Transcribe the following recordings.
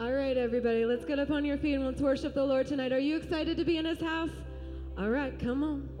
All right, everybody, let's get up on your feet and let's worship the Lord tonight. Are you excited to be in his house? All right, come on.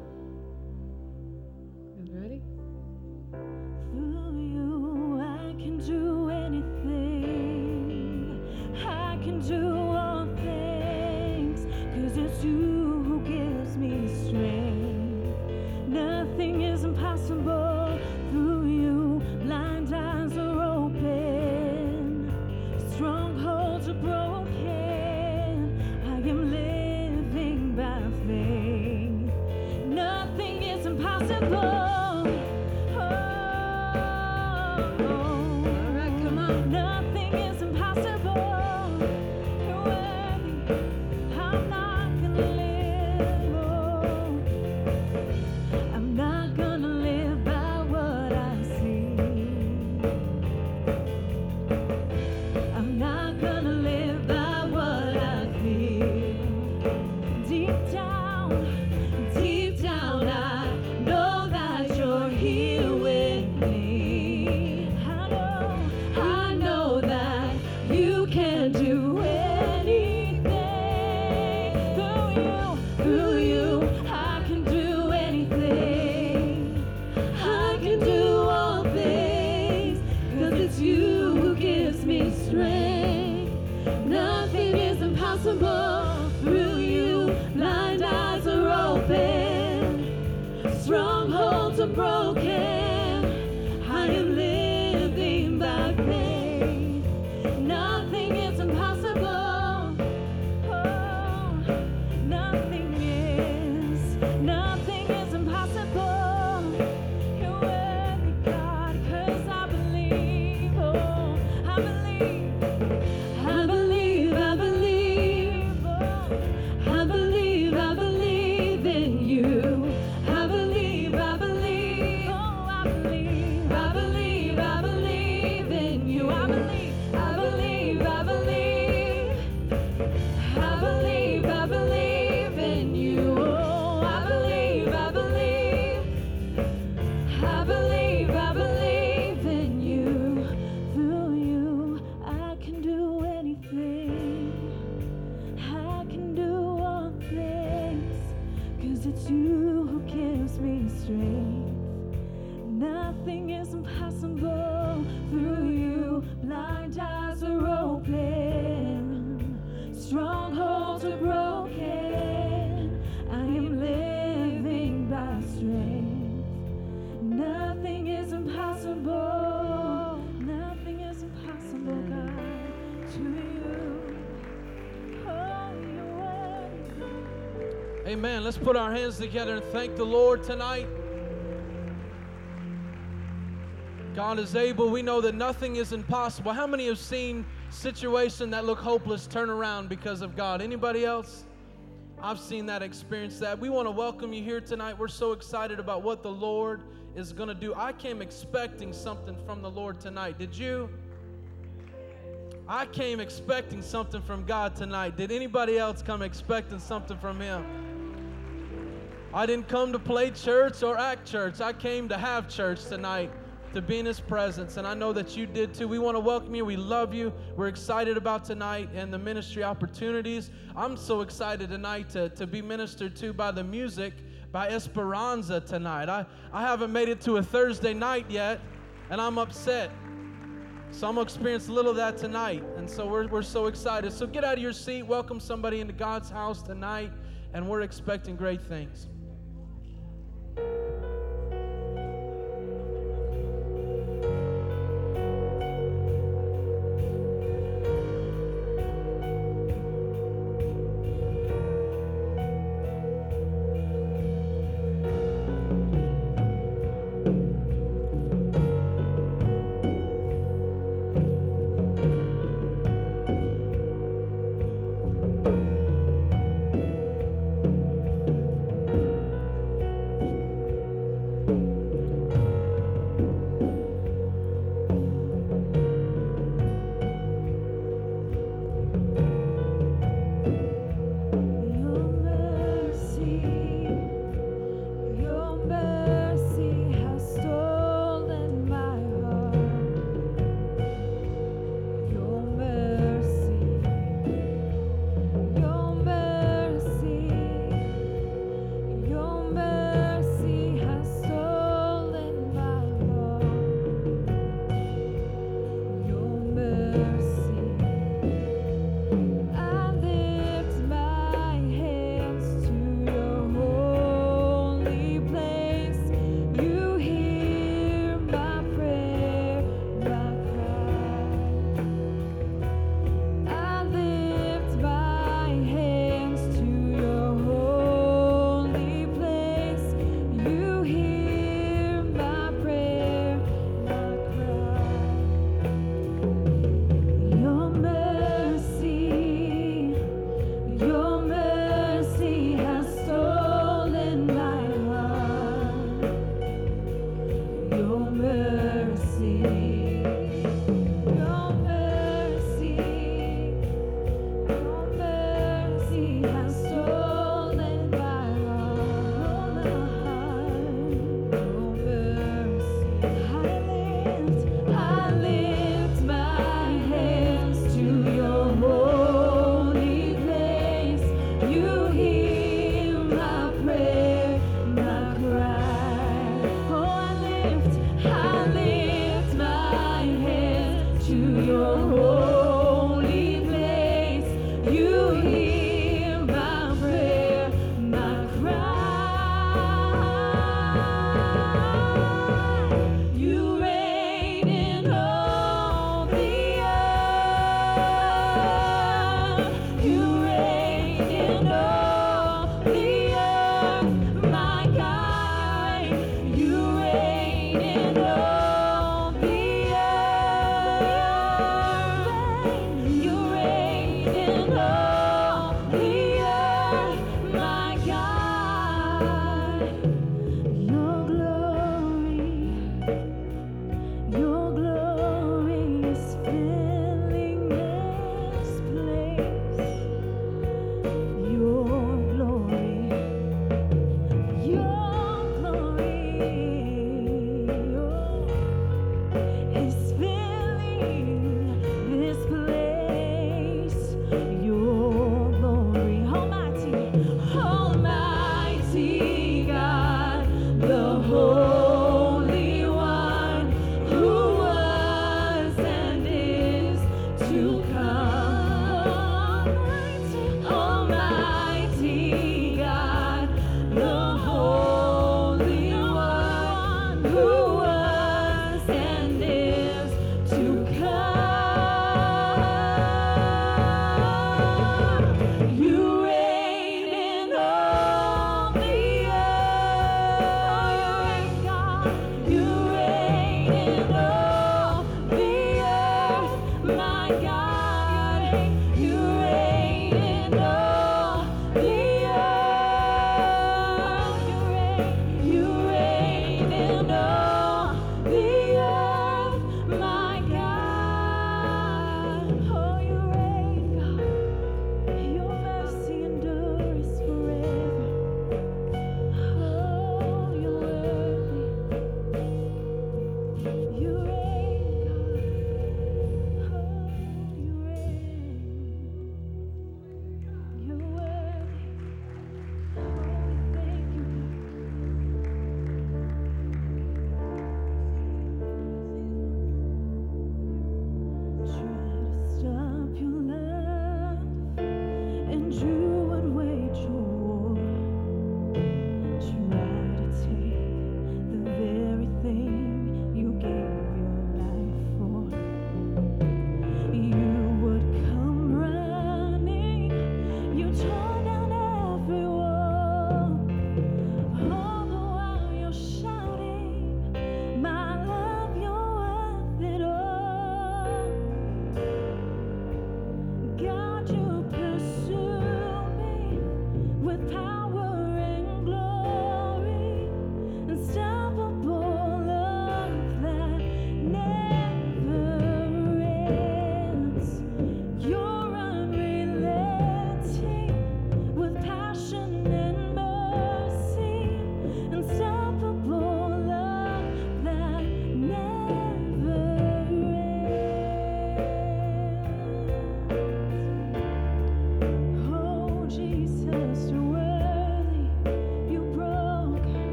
Let's put our hands together and thank the Lord tonight. God is able. We know that nothing is impossible. How many have seen situations that look hopeless turn around because of God? Anybody else? I've seen that, experience that. We want to welcome you here tonight. We're so excited about what the Lord is going to do. I came expecting something from the Lord tonight. Did you? I came expecting something from God tonight. Did anybody else come expecting something from Him? I didn't come to play church or act church. I came to have church tonight, to be in His presence. And I know that you did too. We want to welcome you. We love you. We're excited about tonight and the ministry opportunities. I'm so excited tonight to, to be ministered to by the music by Esperanza tonight. I, I haven't made it to a Thursday night yet, and I'm upset. So I'm going to experience a little of that tonight. And so we're, we're so excited. So get out of your seat, welcome somebody into God's house tonight, and we're expecting great things thank you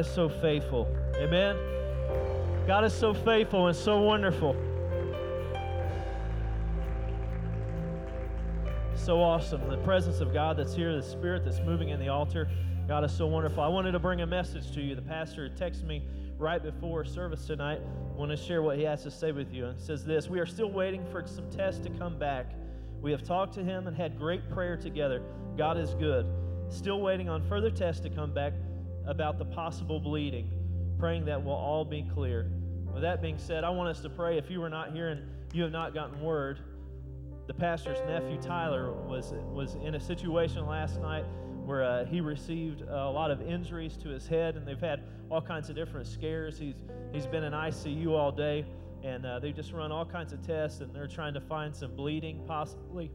is so faithful. Amen. God is so faithful and so wonderful. So awesome. The presence of God that's here, the Spirit that's moving in the altar. God is so wonderful. I wanted to bring a message to you. The pastor texted me right before service tonight. I want to share what he has to say with you. And says this We are still waiting for some tests to come back. We have talked to him and had great prayer together. God is good. Still waiting on further tests to come back about the possible bleeding, praying that we'll all be clear. With that being said, I want us to pray. If you were not here and you have not gotten word, the pastor's nephew Tyler was was in a situation last night where uh, he received a lot of injuries to his head, and they've had all kinds of different scares. He's he's been in ICU all day, and uh, they just run all kinds of tests, and they're trying to find some bleeding possibly.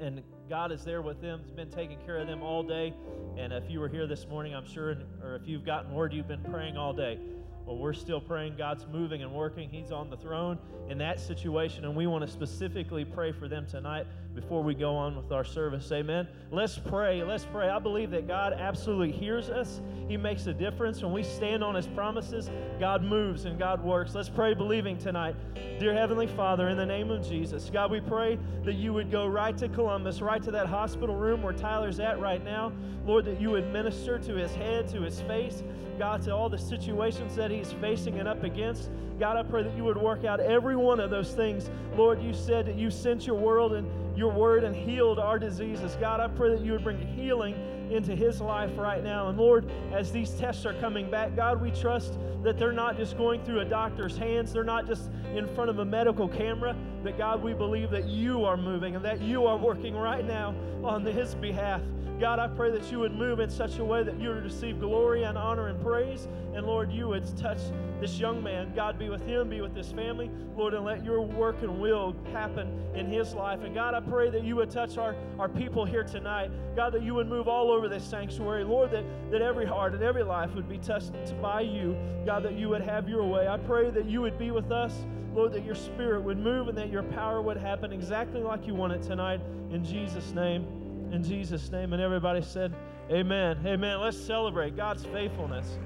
And God is there with them. He's been taking care of them all day. And if you were here this morning, I'm sure, or if you've gotten word, you've been praying all day. Well, we're still praying. God's moving and working. He's on the throne in that situation, and we want to specifically pray for them tonight before we go on with our service. Amen. Let's pray. Let's pray. I believe that God absolutely hears us. He makes a difference. When we stand on His promises, God moves and God works. Let's pray believing tonight. Dear Heavenly Father, in the name of Jesus, God, we pray that you would go right to Columbus, right to that hospital room where Tyler's at right now. Lord, that you would minister to his head, to his face. God, to all the situations that he's facing and up against. God, I pray that you would work out every one of those things. Lord, you said that you sent your world and your word and healed our diseases. God, I pray that you would bring healing into his life right now. And Lord, as these tests are coming back, God, we trust that they're not just going through a doctor's hands, they're not just in front of a medical camera, that God, we believe that you are moving and that you are working right now on his behalf. God, I pray that you would move in such a way that you would receive glory and honor and praise. And Lord, you would touch this young man. God, be with him, be with his family. Lord, and let your work and will happen in his life. And God, I pray that you would touch our, our people here tonight. God, that you would move all over this sanctuary. Lord, that, that every heart and every life would be touched by you. God, that you would have your way. I pray that you would be with us. Lord, that your spirit would move and that your power would happen exactly like you want it tonight. In Jesus' name. In Jesus' name. And everybody said, Amen. Amen. Let's celebrate God's faithfulness.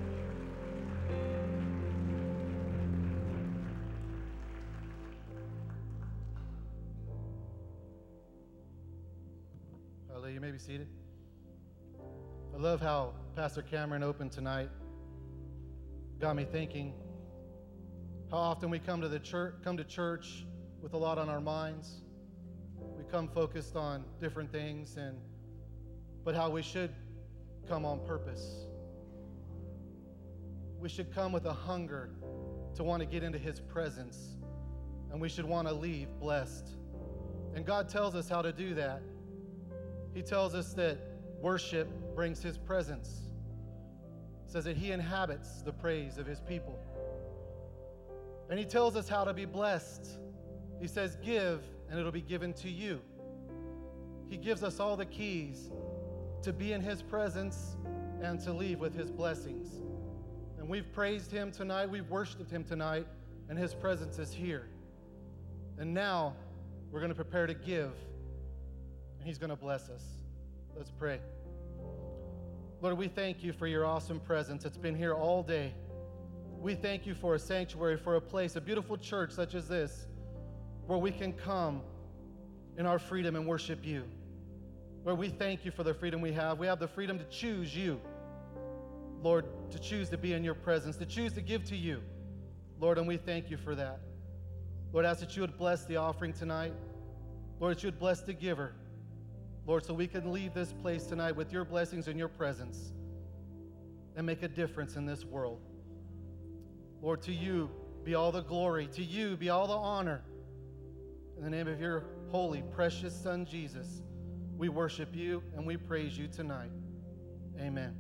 Hallelujah. You may be seated. I love how Pastor Cameron opened tonight. Got me thinking how often we come to the church, come to church with a lot on our minds. Come focused on different things and but how we should come on purpose. We should come with a hunger to want to get into his presence and we should want to leave blessed. And God tells us how to do that. He tells us that worship brings his presence. says that he inhabits the praise of his people. And he tells us how to be blessed. He says, Give, and it'll be given to you. He gives us all the keys to be in his presence and to leave with his blessings. And we've praised him tonight, we've worshiped him tonight, and his presence is here. And now we're going to prepare to give, and he's going to bless us. Let's pray. Lord, we thank you for your awesome presence. It's been here all day. We thank you for a sanctuary, for a place, a beautiful church such as this, where we can come in our freedom and worship you. Where we thank you for the freedom we have. We have the freedom to choose you. Lord, to choose to be in your presence, to choose to give to you. Lord, and we thank you for that. Lord, I ask that you would bless the offering tonight. Lord, that you would bless the giver. Lord, so we can leave this place tonight with your blessings and your presence and make a difference in this world. Lord, to you be all the glory, to you be all the honor. In the name of your holy, precious Son, Jesus, we worship you and we praise you tonight. Amen.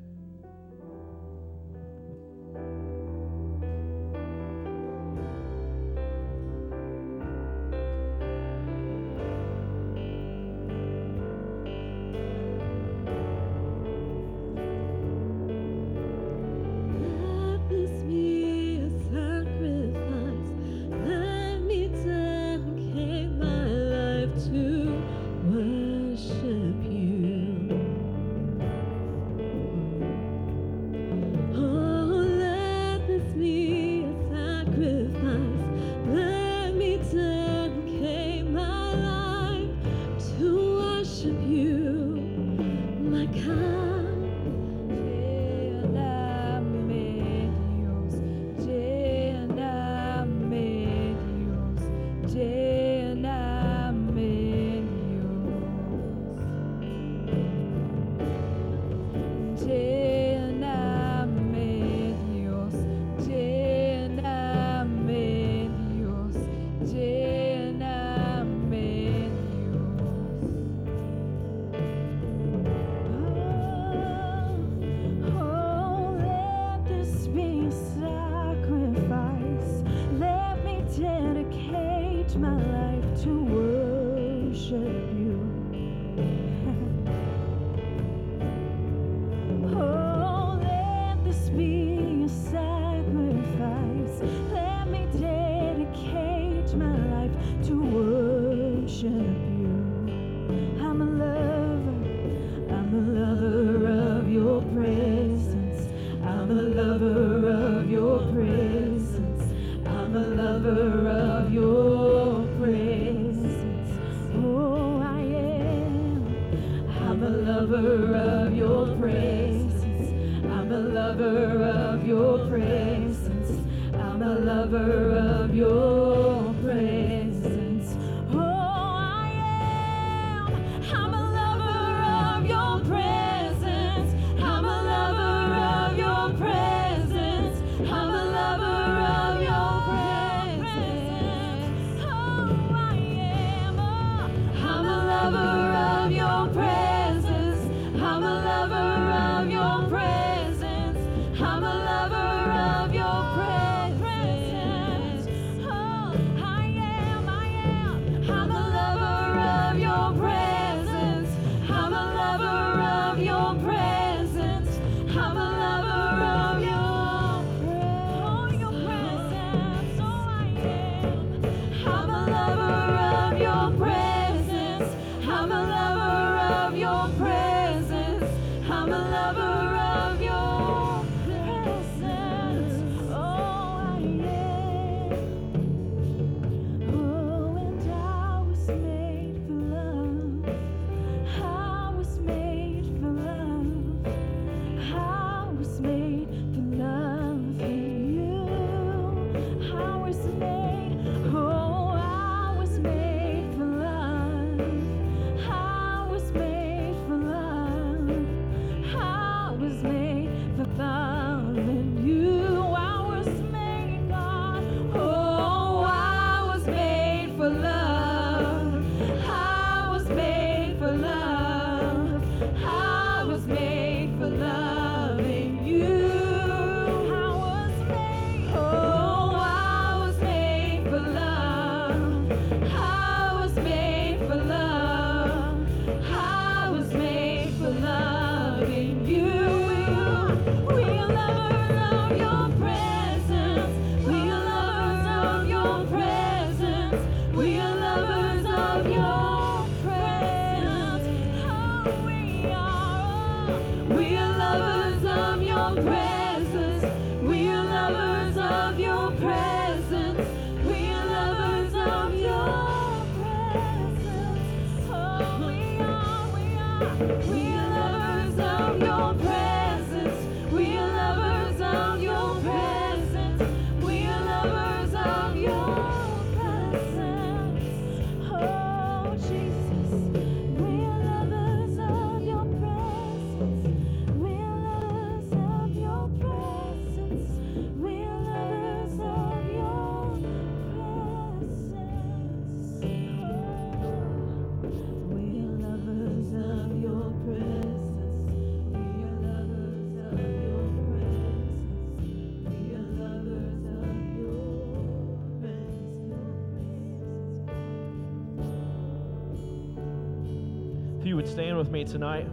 Me tonight,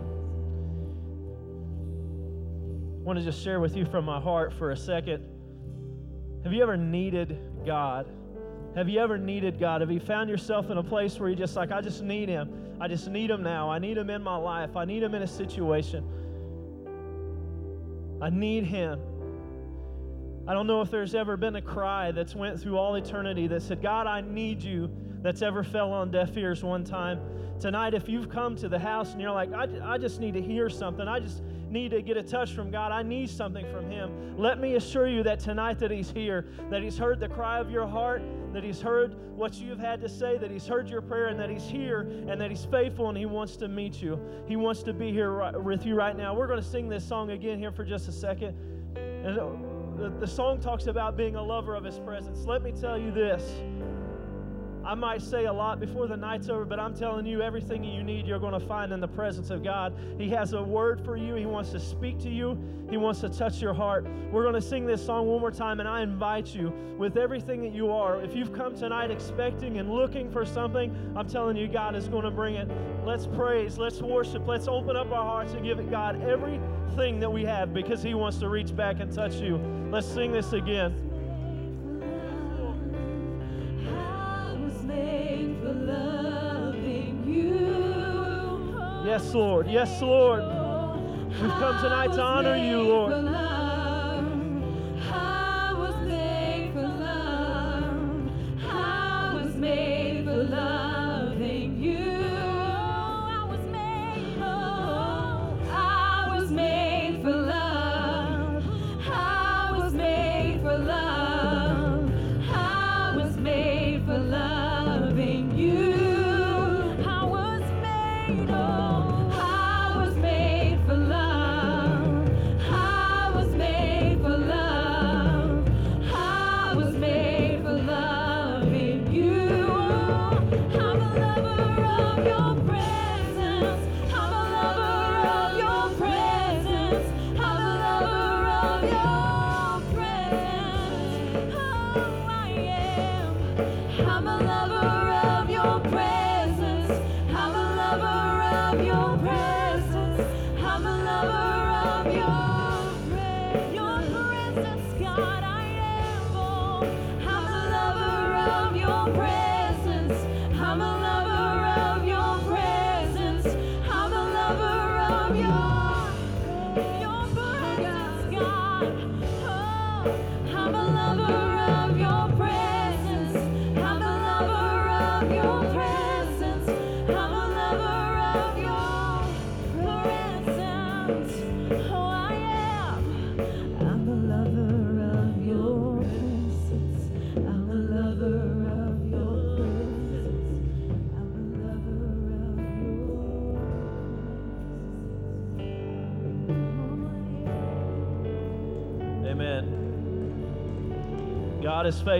I want to just share with you from my heart for a second. Have you ever needed God? Have you ever needed God? Have you found yourself in a place where you're just like, I just need Him. I just need Him now. I need Him in my life. I need Him in a situation. I need Him. I don't know if there's ever been a cry that's went through all eternity that said, God, I need you, that's ever fell on deaf ears one time. Tonight, if you've come to the house and you're like, I, I just need to hear something, I just need to get a touch from God, I need something from Him, let me assure you that tonight that He's here, that He's heard the cry of your heart, that He's heard what you've had to say, that He's heard your prayer, and that He's here, and that He's faithful, and He wants to meet you. He wants to be here right, with you right now. We're going to sing this song again here for just a second. And uh, the, the song talks about being a lover of His presence. Let me tell you this. I might say a lot before the night's over, but I'm telling you, everything you need, you're going to find in the presence of God. He has a word for you. He wants to speak to you. He wants to touch your heart. We're going to sing this song one more time, and I invite you, with everything that you are, if you've come tonight expecting and looking for something, I'm telling you, God is going to bring it. Let's praise, let's worship, let's open up our hearts and give it God everything that we have because He wants to reach back and touch you. Let's sing this again. Yes, Lord. Yes, Lord. We've come tonight to honor you, Lord.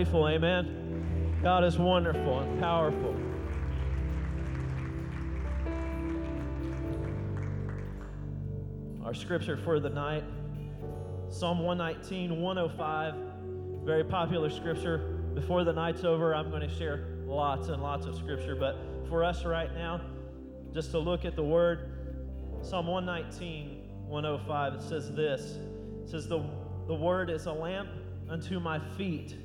Faithful. Amen. God is wonderful and powerful. Our scripture for the night Psalm 119, 105, very popular scripture. Before the night's over, I'm going to share lots and lots of scripture, but for us right now, just to look at the word, Psalm 119, 105, it says this. It says, The, the word is a lamp unto my feet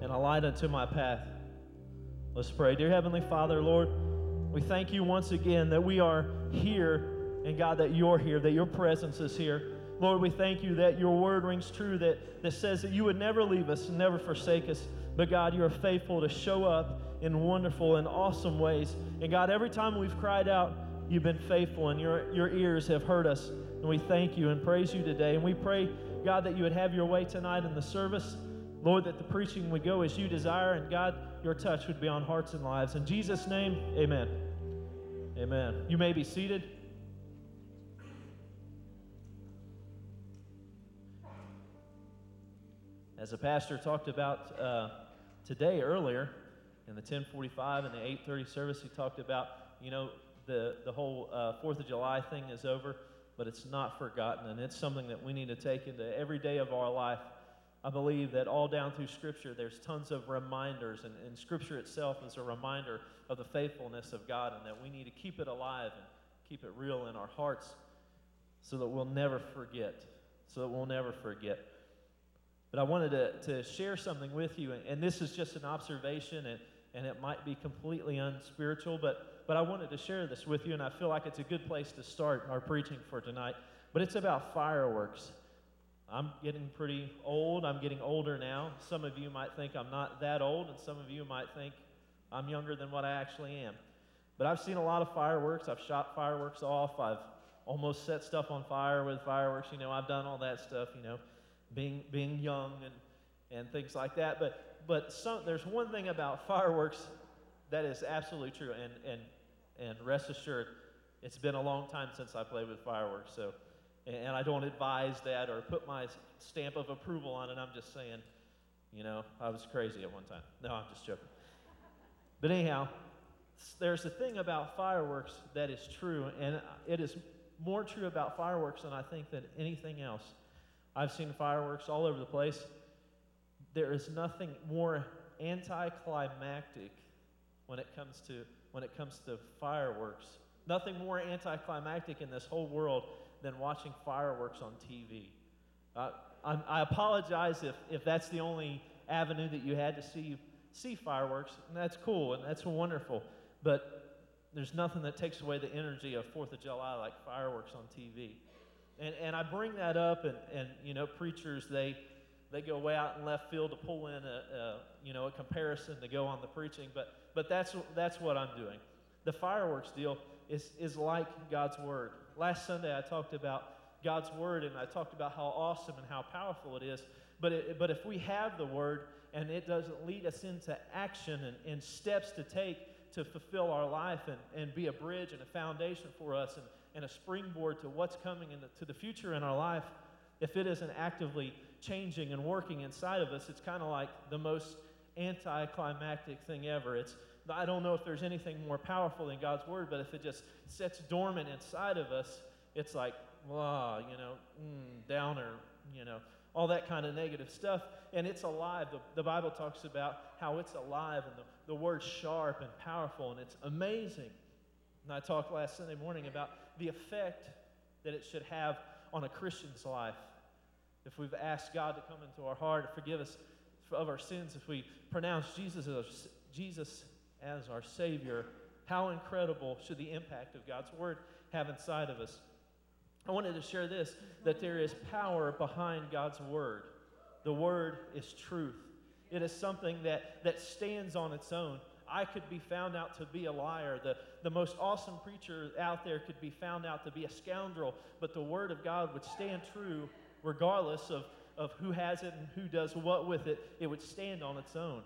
and a light unto my path. Let's pray. Dear Heavenly Father, Lord, we thank you once again that we are here, and God, that you're here, that your presence is here. Lord, we thank you that your word rings true, that, that says that you would never leave us never forsake us. But God, you are faithful to show up in wonderful and awesome ways. And God, every time we've cried out, you've been faithful, and your, your ears have heard us. And we thank you and praise you today. And we pray, God, that you would have your way tonight in the service. Lord, that the preaching would go as you desire, and God, your touch would be on hearts and lives. In Jesus' name, amen. Amen. You may be seated. As the pastor talked about uh, today earlier in the 1045 and the 830 service, he talked about, you know, the, the whole uh, Fourth of July thing is over, but it's not forgotten, and it's something that we need to take into every day of our life I believe that all down through Scripture, there's tons of reminders, and, and Scripture itself is a reminder of the faithfulness of God, and that we need to keep it alive and keep it real in our hearts so that we'll never forget. So that we'll never forget. But I wanted to, to share something with you, and, and this is just an observation, and, and it might be completely unspiritual, but, but I wanted to share this with you, and I feel like it's a good place to start our preaching for tonight. But it's about fireworks. I'm getting pretty old. I'm getting older now. Some of you might think I'm not that old, and some of you might think I'm younger than what I actually am. But I've seen a lot of fireworks. I've shot fireworks off. I've almost set stuff on fire with fireworks. You know, I've done all that stuff, you know, being, being young and, and things like that. But, but some, there's one thing about fireworks that is absolutely true. And, and, and rest assured, it's been a long time since I played with fireworks. So and I don't advise that or put my stamp of approval on it. I'm just saying, you know, I was crazy at one time. No, I'm just joking. But anyhow, there's a thing about fireworks that is true, and uh, it is more true about fireworks than I think than anything else. I've seen fireworks all over the place. There is nothing more anticlimactic when it comes to when it comes to fireworks. Nothing more anticlimactic in this whole world than watching fireworks on TV. Uh, I, I apologize if, if that's the only avenue that you had to see see fireworks, and that's cool and that's wonderful. But there's nothing that takes away the energy of Fourth of July like fireworks on TV. And, and I bring that up, and, and you know, preachers they they go way out in left field to pull in a, a you know a comparison to go on the preaching. But but that's that's what I'm doing. The fireworks deal is is like God's word. Last Sunday I talked about God's word, and I talked about how awesome and how powerful it is. But it, but if we have the word and it doesn't lead us into action and, and steps to take to fulfill our life and, and be a bridge and a foundation for us and, and a springboard to what's coming into to the future in our life, if it isn't actively changing and working inside of us, it's kind of like the most anticlimactic thing ever. It's I don't know if there's anything more powerful than God's word, but if it just sits dormant inside of us, it's like, blah, you know, mm, downer, you know, all that kind of negative stuff. And it's alive. The, the Bible talks about how it's alive and the, the word's sharp and powerful, and it's amazing. And I talked last Sunday morning about the effect that it should have on a Christian's life. If we've asked God to come into our heart and forgive us of our sins, if we pronounce Jesus as, Jesus as our Savior, how incredible should the impact of God's Word have inside of us? I wanted to share this that there is power behind God's Word. The Word is truth, it is something that, that stands on its own. I could be found out to be a liar. The, the most awesome preacher out there could be found out to be a scoundrel, but the Word of God would stand true regardless of, of who has it and who does what with it. It would stand on its own.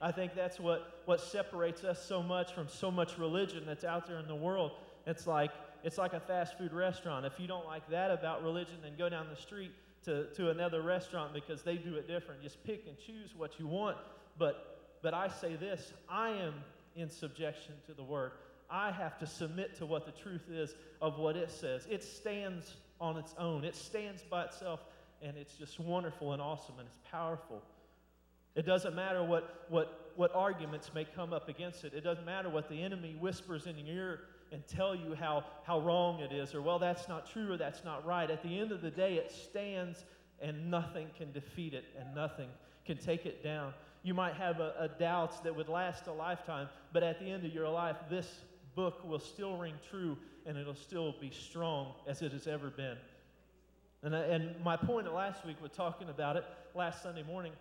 I think that's what, what separates us so much from so much religion that's out there in the world. It's like, it's like a fast food restaurant. If you don't like that about religion, then go down the street to, to another restaurant because they do it different. Just pick and choose what you want. But but I say this I am in subjection to the word. I have to submit to what the truth is of what it says. It stands on its own, it stands by itself, and it's just wonderful and awesome and it's powerful. It doesn't matter what, what, what arguments may come up against it. It doesn't matter what the enemy whispers in your ear and tell you how, how wrong it is, or, well, that's not true, or that's not right. At the end of the day, it stands and nothing can defeat it, and nothing can take it down. You might have a, a doubts that would last a lifetime, but at the end of your life, this book will still ring true and it'll still be strong as it has ever been. And, and my point last week with talking about it last Sunday morning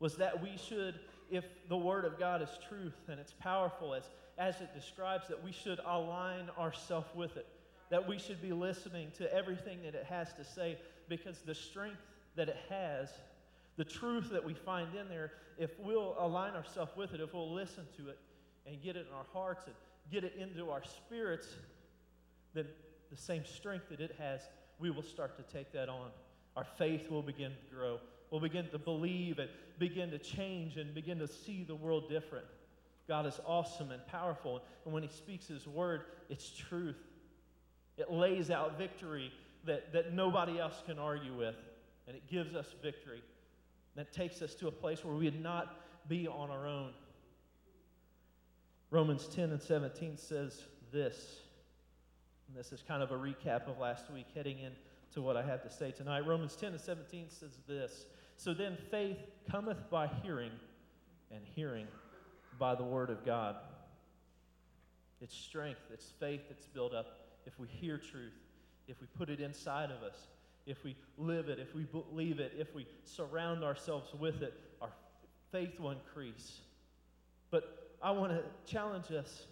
was that we should, if the Word of God is truth and it's powerful as, as it describes, that we should align ourselves with it. That we should be listening to everything that it has to say because the strength that it has the truth that we find in there, if we'll align ourselves with it, if we'll listen to it and get it in our hearts and get it into our spirits, then the same strength that it has, we will start to take that on. Our faith will begin to grow. We'll begin to believe and begin to change and begin to see the world different. God is awesome and powerful. And when He speaks His word, it's truth. It lays out victory that, that nobody else can argue with, and it gives us victory. That takes us to a place where we would not be on our own. Romans 10 and 17 says this, and this is kind of a recap of last week, heading into what I have to say tonight. Romans 10 and 17 says this So then faith cometh by hearing, and hearing by the word of God. It's strength, it's faith that's built up if we hear truth, if we put it inside of us, if we live it, if we believe it, if we surround ourselves with it, our faith will increase. But I want to challenge us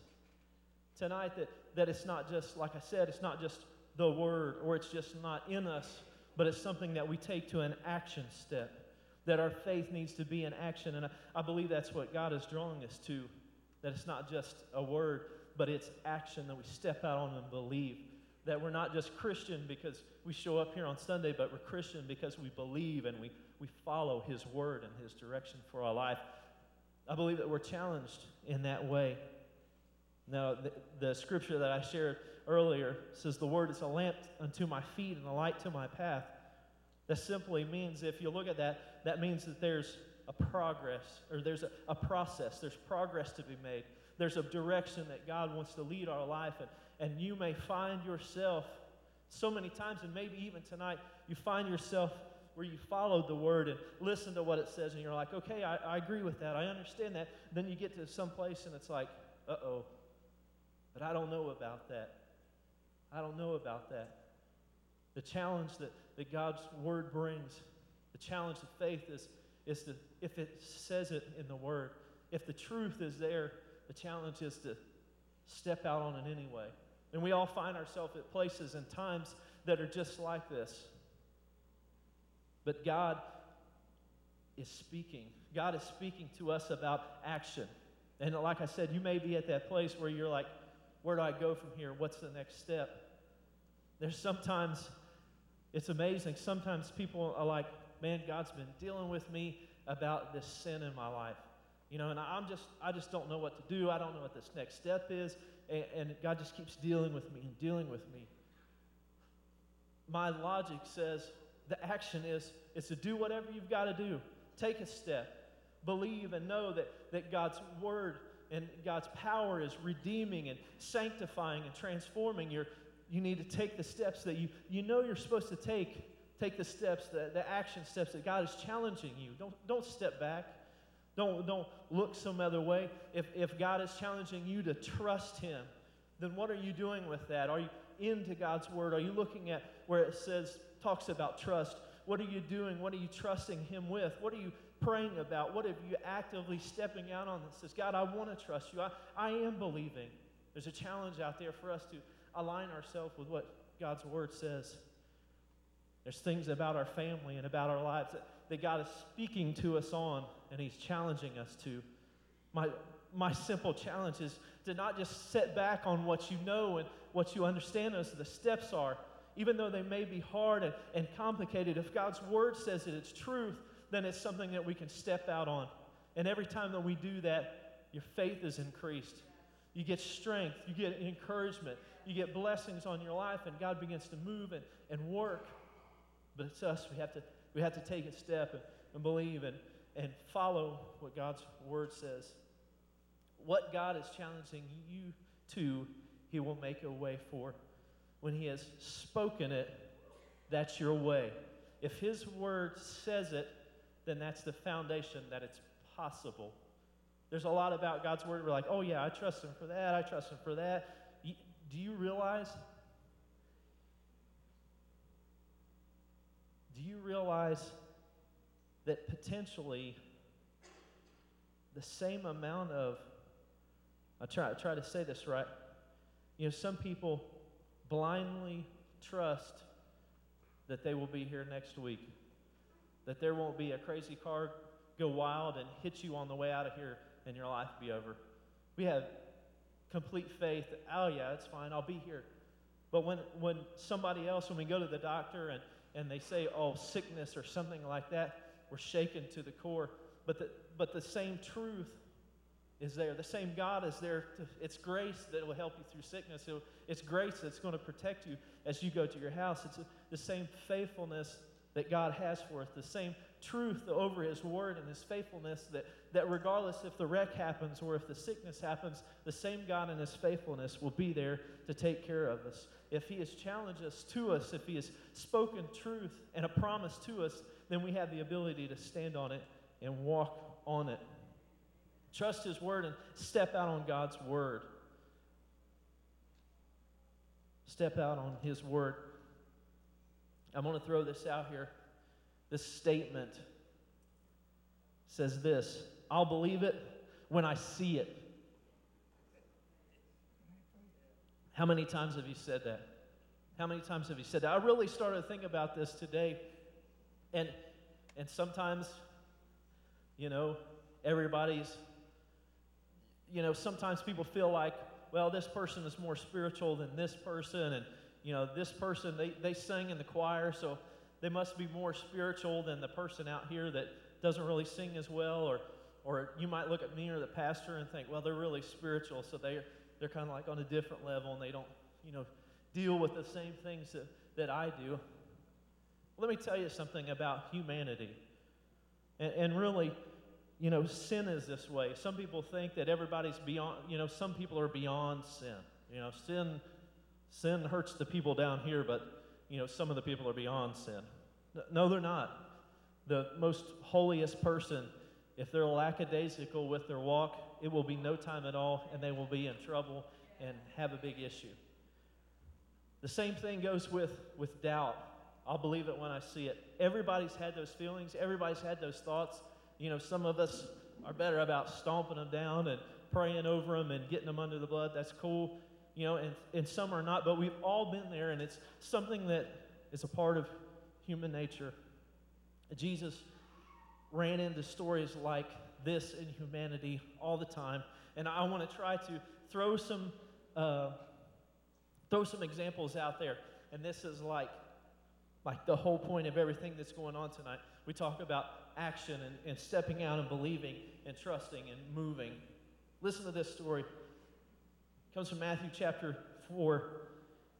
tonight that, that it's not just, like I said, it's not just the word or it's just not in us, but it's something that we take to an action step. That our faith needs to be in action. And I, I believe that's what God is drawing us to. That it's not just a word, but it's action that we step out on and believe that we're not just Christian because we show up here on Sunday, but we're Christian because we believe and we, we follow His word and His direction for our life. I believe that we're challenged in that way. Now, the, the scripture that I shared earlier says, The word is a lamp unto my feet and a light to my path. That simply means, if you look at that, that means that there's a progress or there's a, a process, there's progress to be made. There's a direction that God wants to lead our life, and, and you may find yourself so many times, and maybe even tonight, you find yourself where you followed the word and listened to what it says, and you're like, okay, I, I agree with that, I understand that. Then you get to some place, and it's like, uh oh, but I don't know about that. I don't know about that. The challenge that, that God's word brings, the challenge of faith is, is to, if it says it in the word, if the truth is there, the challenge is to step out on it anyway. And we all find ourselves at places and times that are just like this. But God is speaking. God is speaking to us about action. And like I said, you may be at that place where you're like, where do I go from here? What's the next step? There's sometimes, it's amazing. Sometimes people are like, man, God's been dealing with me about this sin in my life. You know, and I'm just, I just don't know what to do. I don't know what this next step is. And, and God just keeps dealing with me and dealing with me. My logic says the action is, is to do whatever you've got to do. Take a step. Believe and know that, that God's word and God's power is redeeming and sanctifying and transforming. You're, you need to take the steps that you, you know you're supposed to take. Take the steps, the, the action steps that God is challenging you. Don't, don't step back. Don't, don't look some other way. If, if God is challenging you to trust Him, then what are you doing with that? Are you into God's Word? Are you looking at where it says, talks about trust? What are you doing? What are you trusting Him with? What are you praying about? What are you actively stepping out on that says, God, I want to trust you. I, I am believing. There's a challenge out there for us to align ourselves with what God's Word says. There's things about our family and about our lives that, that God is speaking to us on and He's challenging us to. My, my simple challenge is to not just sit back on what you know and what you understand as the steps are, even though they may be hard and, and complicated. If God's word says that it's truth, then it's something that we can step out on. And every time that we do that, your faith is increased. You get strength, you get encouragement, you get blessings on your life, and God begins to move and, and work. But it's us, we have to, we have to take a step and, and believe and, and follow what God's word says. What God is challenging you to, He will make a way for. When He has spoken it, that's your way. If His word says it, then that's the foundation that it's possible. There's a lot about God's word. We're like, oh, yeah, I trust Him for that. I trust Him for that. Do you realize? Do you realize that potentially the same amount of, I try, I try to say this right, you know, some people blindly trust that they will be here next week, that there won't be a crazy car go wild and hit you on the way out of here and your life be over. We have complete faith oh, yeah, it's fine, I'll be here. But when, when somebody else, when we go to the doctor and, and they say, oh, sickness or something like that, we're shaken to the core. But the, but the same truth is there. The same God is there. To, it's grace that will help you through sickness. It'll, it's grace that's going to protect you as you go to your house. It's a, the same faithfulness that God has for us, the same truth over His Word and His faithfulness that, that regardless if the wreck happens or if the sickness happens, the same God and His faithfulness will be there to take care of us. If He has challenged us to us, if He has spoken truth and a promise to us, then we have the ability to stand on it and walk on it. Trust His word and step out on God's word. Step out on His word. I'm going to throw this out here. This statement says this I'll believe it when I see it. How many times have you said that? How many times have you said that? I really started to think about this today and, and sometimes, you know, everybody's, you know, sometimes people feel like, well, this person is more spiritual than this person. And, you know, this person, they, they sing in the choir, so they must be more spiritual than the person out here that doesn't really sing as well. Or, or you might look at me or the pastor and think, well, they're really spiritual, so they're, they're kind of like on a different level and they don't, you know, deal with the same things that, that I do. Let me tell you something about humanity. And, and really, you know, sin is this way. Some people think that everybody's beyond, you know, some people are beyond sin. You know, sin sin hurts the people down here, but you know, some of the people are beyond sin. No, they're not. The most holiest person, if they're lackadaisical with their walk, it will be no time at all, and they will be in trouble and have a big issue. The same thing goes with, with doubt. I'll believe it when I see it. Everybody's had those feelings, everybody's had those thoughts. You know, some of us are better about stomping them down and praying over them and getting them under the blood. That's cool. You know, and, and some are not, but we've all been there, and it's something that is a part of human nature. Jesus ran into stories like this in humanity all the time, and I want to try to throw some uh, throw some examples out there. And this is like like the whole point of everything that's going on tonight. We talk about action and, and stepping out and believing and trusting and moving. Listen to this story. Comes from Matthew chapter 4.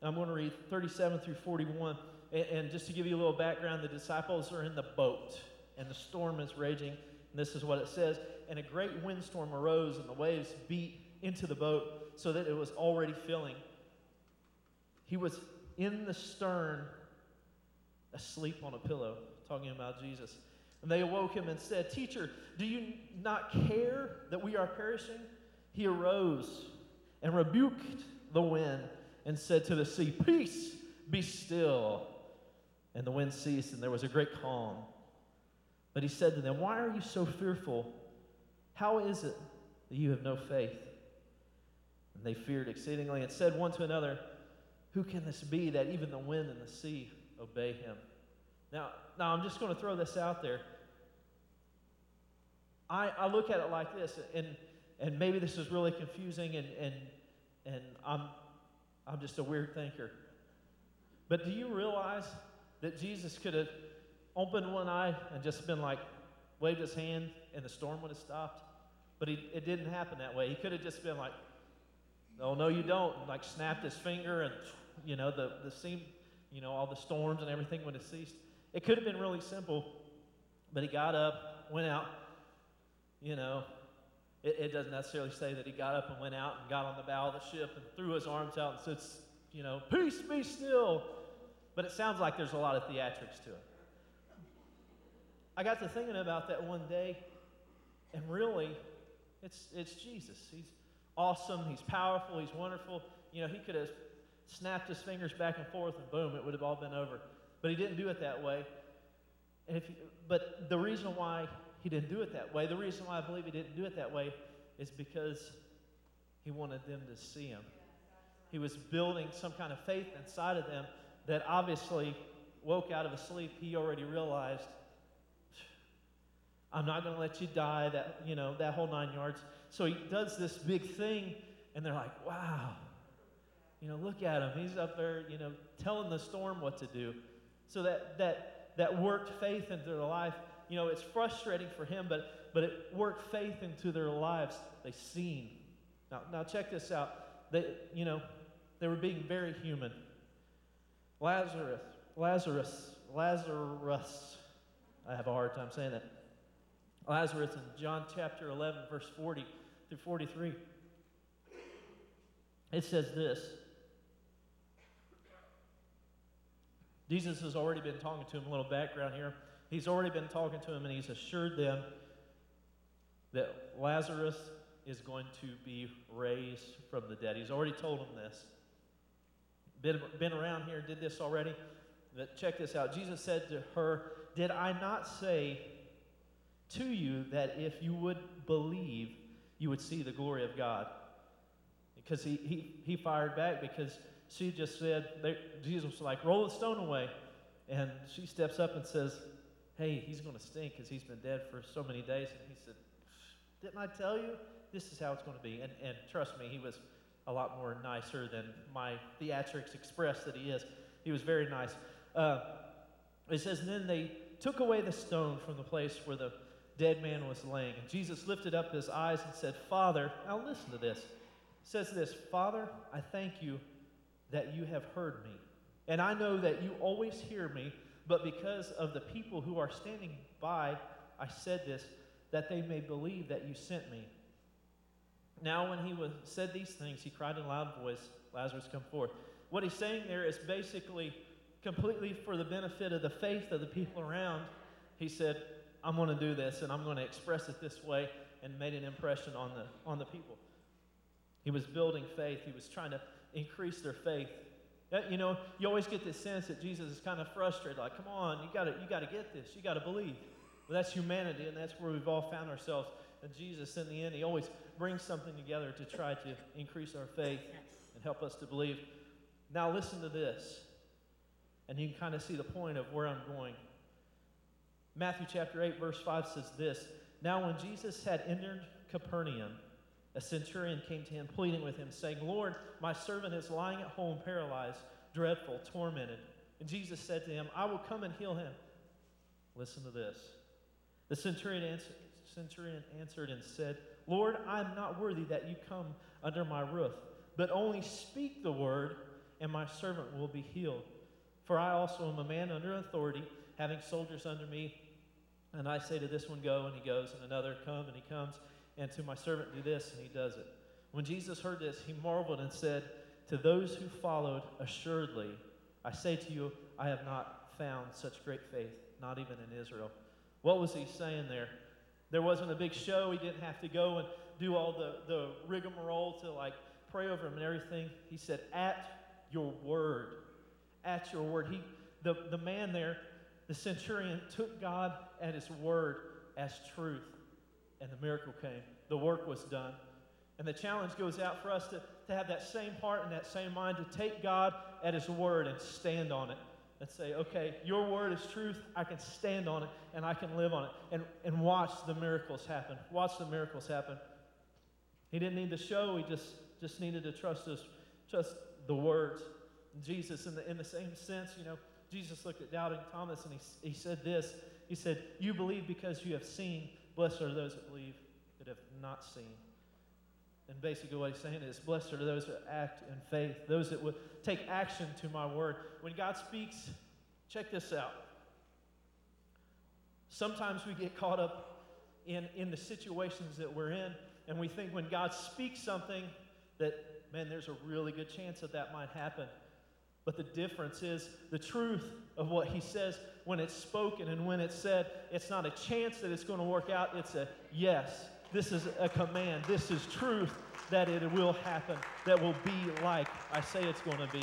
I'm going to read 37 through 41. And, and just to give you a little background, the disciples are in the boat, and the storm is raging. And this is what it says And a great windstorm arose, and the waves beat into the boat so that it was already filling. He was in the stern, asleep on a pillow, talking about Jesus. And they awoke him and said, Teacher, do you not care that we are perishing? He arose and rebuked the wind and said to the sea, Peace, be still. And the wind ceased, and there was a great calm. But he said to them, Why are you so fearful? How is it that you have no faith? And they feared exceedingly and said one to another, Who can this be that even the wind and the sea obey him? Now, now I'm just going to throw this out there. I, I look at it like this, and, and maybe this is really confusing, and, and, and I'm, I'm just a weird thinker. But do you realize that Jesus could have opened one eye and just been like, waved his hand, and the storm would have stopped? But he, it didn't happen that way. He could have just been like, oh, no, you don't, and like snapped his finger, and, you know, the, the seam, you know, all the storms and everything would have ceased. It could have been really simple, but he got up, went out, you know. It, it, doesn't necessarily say that he got up and went out and got on the bow of the ship and threw his arms out and said, you know, peace be still. But it sounds like there's a lot of theatrics to it. I got to thinking about that one day, and really, it's, it's Jesus. He's awesome, he's powerful, he's wonderful. You know, he could have snapped his fingers back and forth, and boom, it would have all been over. But he didn't do it that way. And if you, but the reason why he didn't do it that way, the reason why I believe he didn't do it that way is because he wanted them to see him. He was building some kind of faith inside of them that obviously woke out of a sleep. He already realized, I'm not going to let you die, that, you know, that whole nine yards. So he does this big thing, and they're like, wow. You know, look at him. He's up there, you know, telling the storm what to do. So that, that, that worked faith into their life. You know, it's frustrating for him, but, but it worked faith into their lives. They seen. Now, now check this out. They, you know, they were being very human. Lazarus, Lazarus, Lazarus. I have a hard time saying that. Lazarus in John chapter 11, verse 40 through 43. It says this Jesus has already been talking to him, a little background here. He's already been talking to him, and he's assured them that Lazarus is going to be raised from the dead. He's already told them this. Been, been around here, did this already. But check this out. Jesus said to her, Did I not say to you that if you would believe, you would see the glory of God? Because he, he, he fired back because she just said, they, Jesus was like, roll the stone away. And she steps up and says, hey, he's going to stink because he's been dead for so many days. And he said, didn't I tell you? This is how it's going to be. And, and trust me, he was a lot more nicer than my theatrics express that he is. He was very nice. Uh, it says, then they took away the stone from the place where the, dead man was laying. And Jesus lifted up his eyes and said, Father, now listen to this. Says this Father, I thank you that you have heard me. And I know that you always hear me, but because of the people who are standing by, I said this, that they may believe that you sent me. Now, when he was, said these things, he cried in a loud voice, Lazarus, come forth. What he's saying there is basically completely for the benefit of the faith of the people around. He said, I'm going to do this and I'm going to express it this way and made an impression on the, on the people. He was building faith, he was trying to increase their faith. That, you know, you always get this sense that Jesus is kind of frustrated, like, come on, you gotta, you gotta get this, you gotta believe. Well, that's humanity, and that's where we've all found ourselves. And Jesus, in the end, he always brings something together to try to increase our faith and help us to believe. Now, listen to this, and you can kind of see the point of where I'm going. Matthew chapter 8, verse 5 says this Now, when Jesus had entered Capernaum, a centurion came to him, pleading with him, saying, Lord, my servant is lying at home, paralyzed, dreadful, tormented. And Jesus said to him, I will come and heal him. Listen to this. The centurion answered, centurion answered and said, Lord, I am not worthy that you come under my roof, but only speak the word, and my servant will be healed. For I also am a man under authority, having soldiers under me. And I say to this one, Go, and he goes, and another, Come, and he comes and to my servant, do this, and he does it. When Jesus heard this, he marveled and said, To those who followed, assuredly, I say to you, I have not found such great faith, not even in Israel. What was he saying there? There wasn't a big show. He didn't have to go and do all the, the rigmarole to like pray over him and everything. He said, At your word. At your word. He, the, the man there, the centurion, took God at his word as truth and the miracle came. The work was done. And the challenge goes out for us to, to have that same heart and that same mind to take God at His word and stand on it and say, okay, your word is truth. I can stand on it and I can live on it and, and watch the miracles happen. Watch the miracles happen. He didn't need the show, he just, just needed to trust us, trust the words. Jesus, in the, in the same sense, you know, Jesus looked at doubting Thomas and he, he said this. He said, You believe because you have seen. Blessed are those that believe that have not seen. And basically, what he's saying is, Blessed are those that act in faith, those that will take action to my word. When God speaks, check this out. Sometimes we get caught up in, in the situations that we're in, and we think when God speaks something that, man, there's a really good chance that that might happen. But the difference is the truth of what he says when it's spoken and when it's said. It's not a chance that it's going to work out, it's a yes. This is a command. This is truth that it will happen, that will be like I say it's going to be.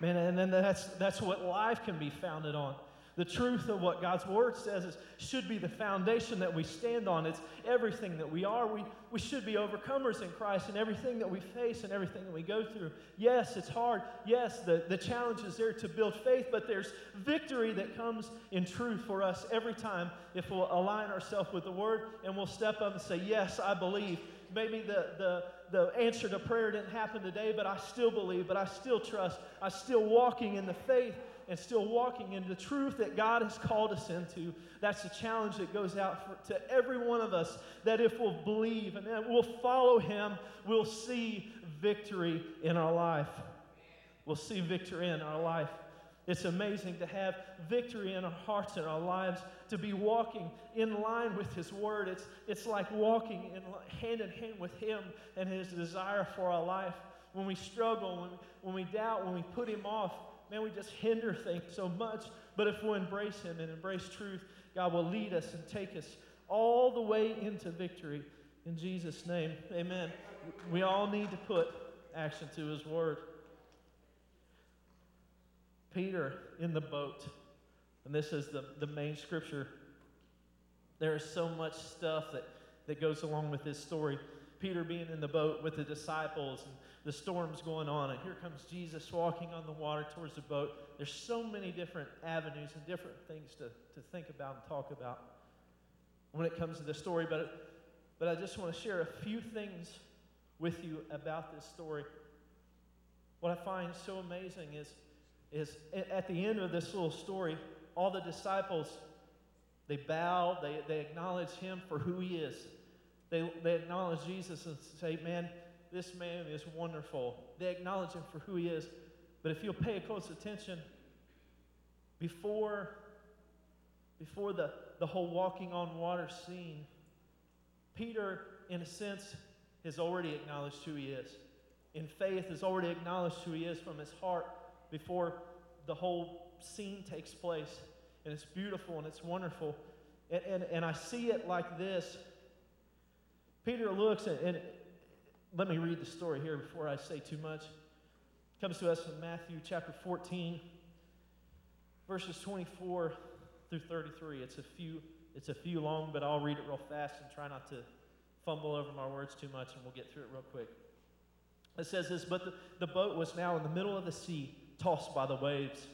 Man, and then that's, that's what life can be founded on. The truth of what God's word says is, should be the foundation that we stand on. It's everything that we are. We, we should be overcomers in Christ and everything that we face and everything that we go through. Yes, it's hard. Yes, the, the challenge is there to build faith, but there's victory that comes in truth for us every time if we'll align ourselves with the word and we'll step up and say, Yes, I believe. Maybe the, the, the answer to prayer didn't happen today, but I still believe, but I still trust. I'm still walking in the faith and still walking in the truth that God has called us into. That's the challenge that goes out for, to every one of us that if we'll believe and then we'll follow Him, we'll see victory in our life. We'll see victory in our life. It's amazing to have victory in our hearts and our lives, to be walking in line with His Word. It's, it's like walking in, hand in hand with Him and His desire for our life. When we struggle, when, when we doubt, when we put Him off, man, we just hinder things so much. But if we embrace Him and embrace truth, God will lead us and take us all the way into victory. In Jesus' name, amen. We all need to put action to His word. Peter in the boat, and this is the, the main scripture. There is so much stuff that, that goes along with this story. Peter being in the boat with the disciples and the storm's going on, and here comes Jesus walking on the water towards the boat. There's so many different avenues and different things to, to think about and talk about when it comes to the story, but, but I just want to share a few things with you about this story. What I find so amazing is, is at the end of this little story, all the disciples, They bow, they, they acknowledge him for who he is. They, they acknowledge Jesus and say, Man, this man is wonderful. They acknowledge him for who he is. But if you'll pay close attention, before, before the, the whole walking on water scene, Peter, in a sense, has already acknowledged who he is. In faith, has already acknowledged who he is from his heart before the whole scene takes place. And it's beautiful and it's wonderful. And, and, and I see it like this. Peter looks and, and let me read the story here before I say too much. It comes to us from Matthew chapter 14, verses 24 through 33. It's a few, it's a few long, but I'll read it real fast and try not to fumble over my words too much, and we'll get through it real quick. It says this, but the, the boat was now in the middle of the sea, tossed by the waves,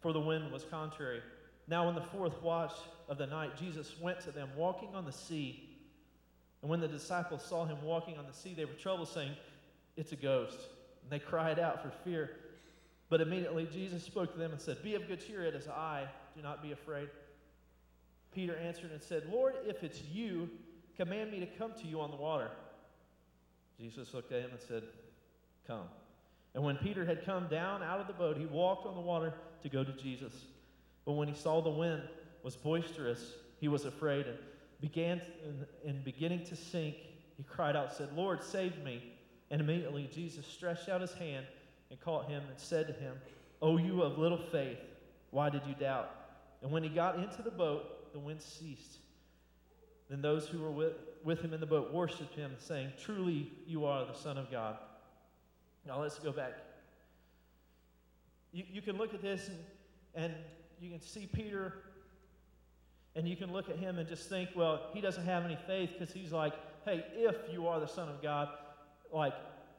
for the wind was contrary. Now, in the fourth watch of the night, Jesus went to them, walking on the sea. And when the disciples saw him walking on the sea, they were troubled, saying, It's a ghost. And they cried out for fear. But immediately Jesus spoke to them and said, Be of good cheer, it is I. Do not be afraid. Peter answered and said, Lord, if it's you, command me to come to you on the water. Jesus looked at him and said, Come. And when Peter had come down out of the boat, he walked on the water to go to Jesus. But when he saw the wind was boisterous, he was afraid and began in beginning to sink. He cried out, said, Lord, save me. And immediately Jesus stretched out his hand and caught him and said to him, O you of little faith, why did you doubt? And when he got into the boat, the wind ceased. Then those who were with, with him in the boat worshiped him, saying, Truly you are the Son of God. Now let's go back. You, you can look at this and, and you can see Peter and you can look at him and just think, well, he doesn't have any faith because he's like, hey, if you are the Son of God, like,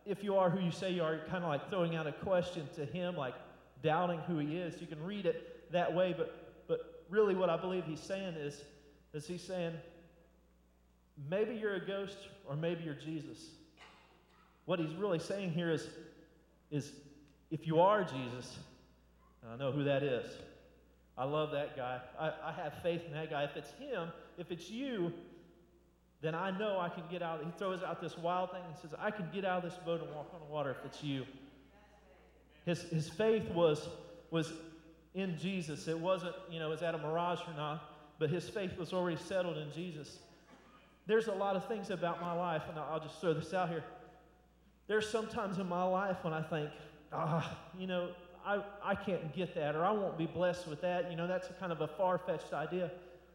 if you are who you say you are, kind of like throwing out a question to him, like doubting who he is. You can read it that way, but, but really what I believe he's saying is, is he's saying, maybe you're a ghost or maybe you're Jesus. What he's really saying here is, is if you are Jesus, I know who that is. I love that guy. I, I have faith in that guy. If it's him, if it's you, then I know I can get out. He throws out this wild thing and says, I can get out of this boat and walk on the water if it's you. His, his faith was, was in Jesus. It wasn't, you know, is that a mirage or not? But his faith was already settled in Jesus. There's a lot of things about my life, and I'll just throw this out here. There's sometimes in my life when I think, ah, you know, I, I can't get that, or I won't be blessed with that. You know, that's kind of a far fetched idea.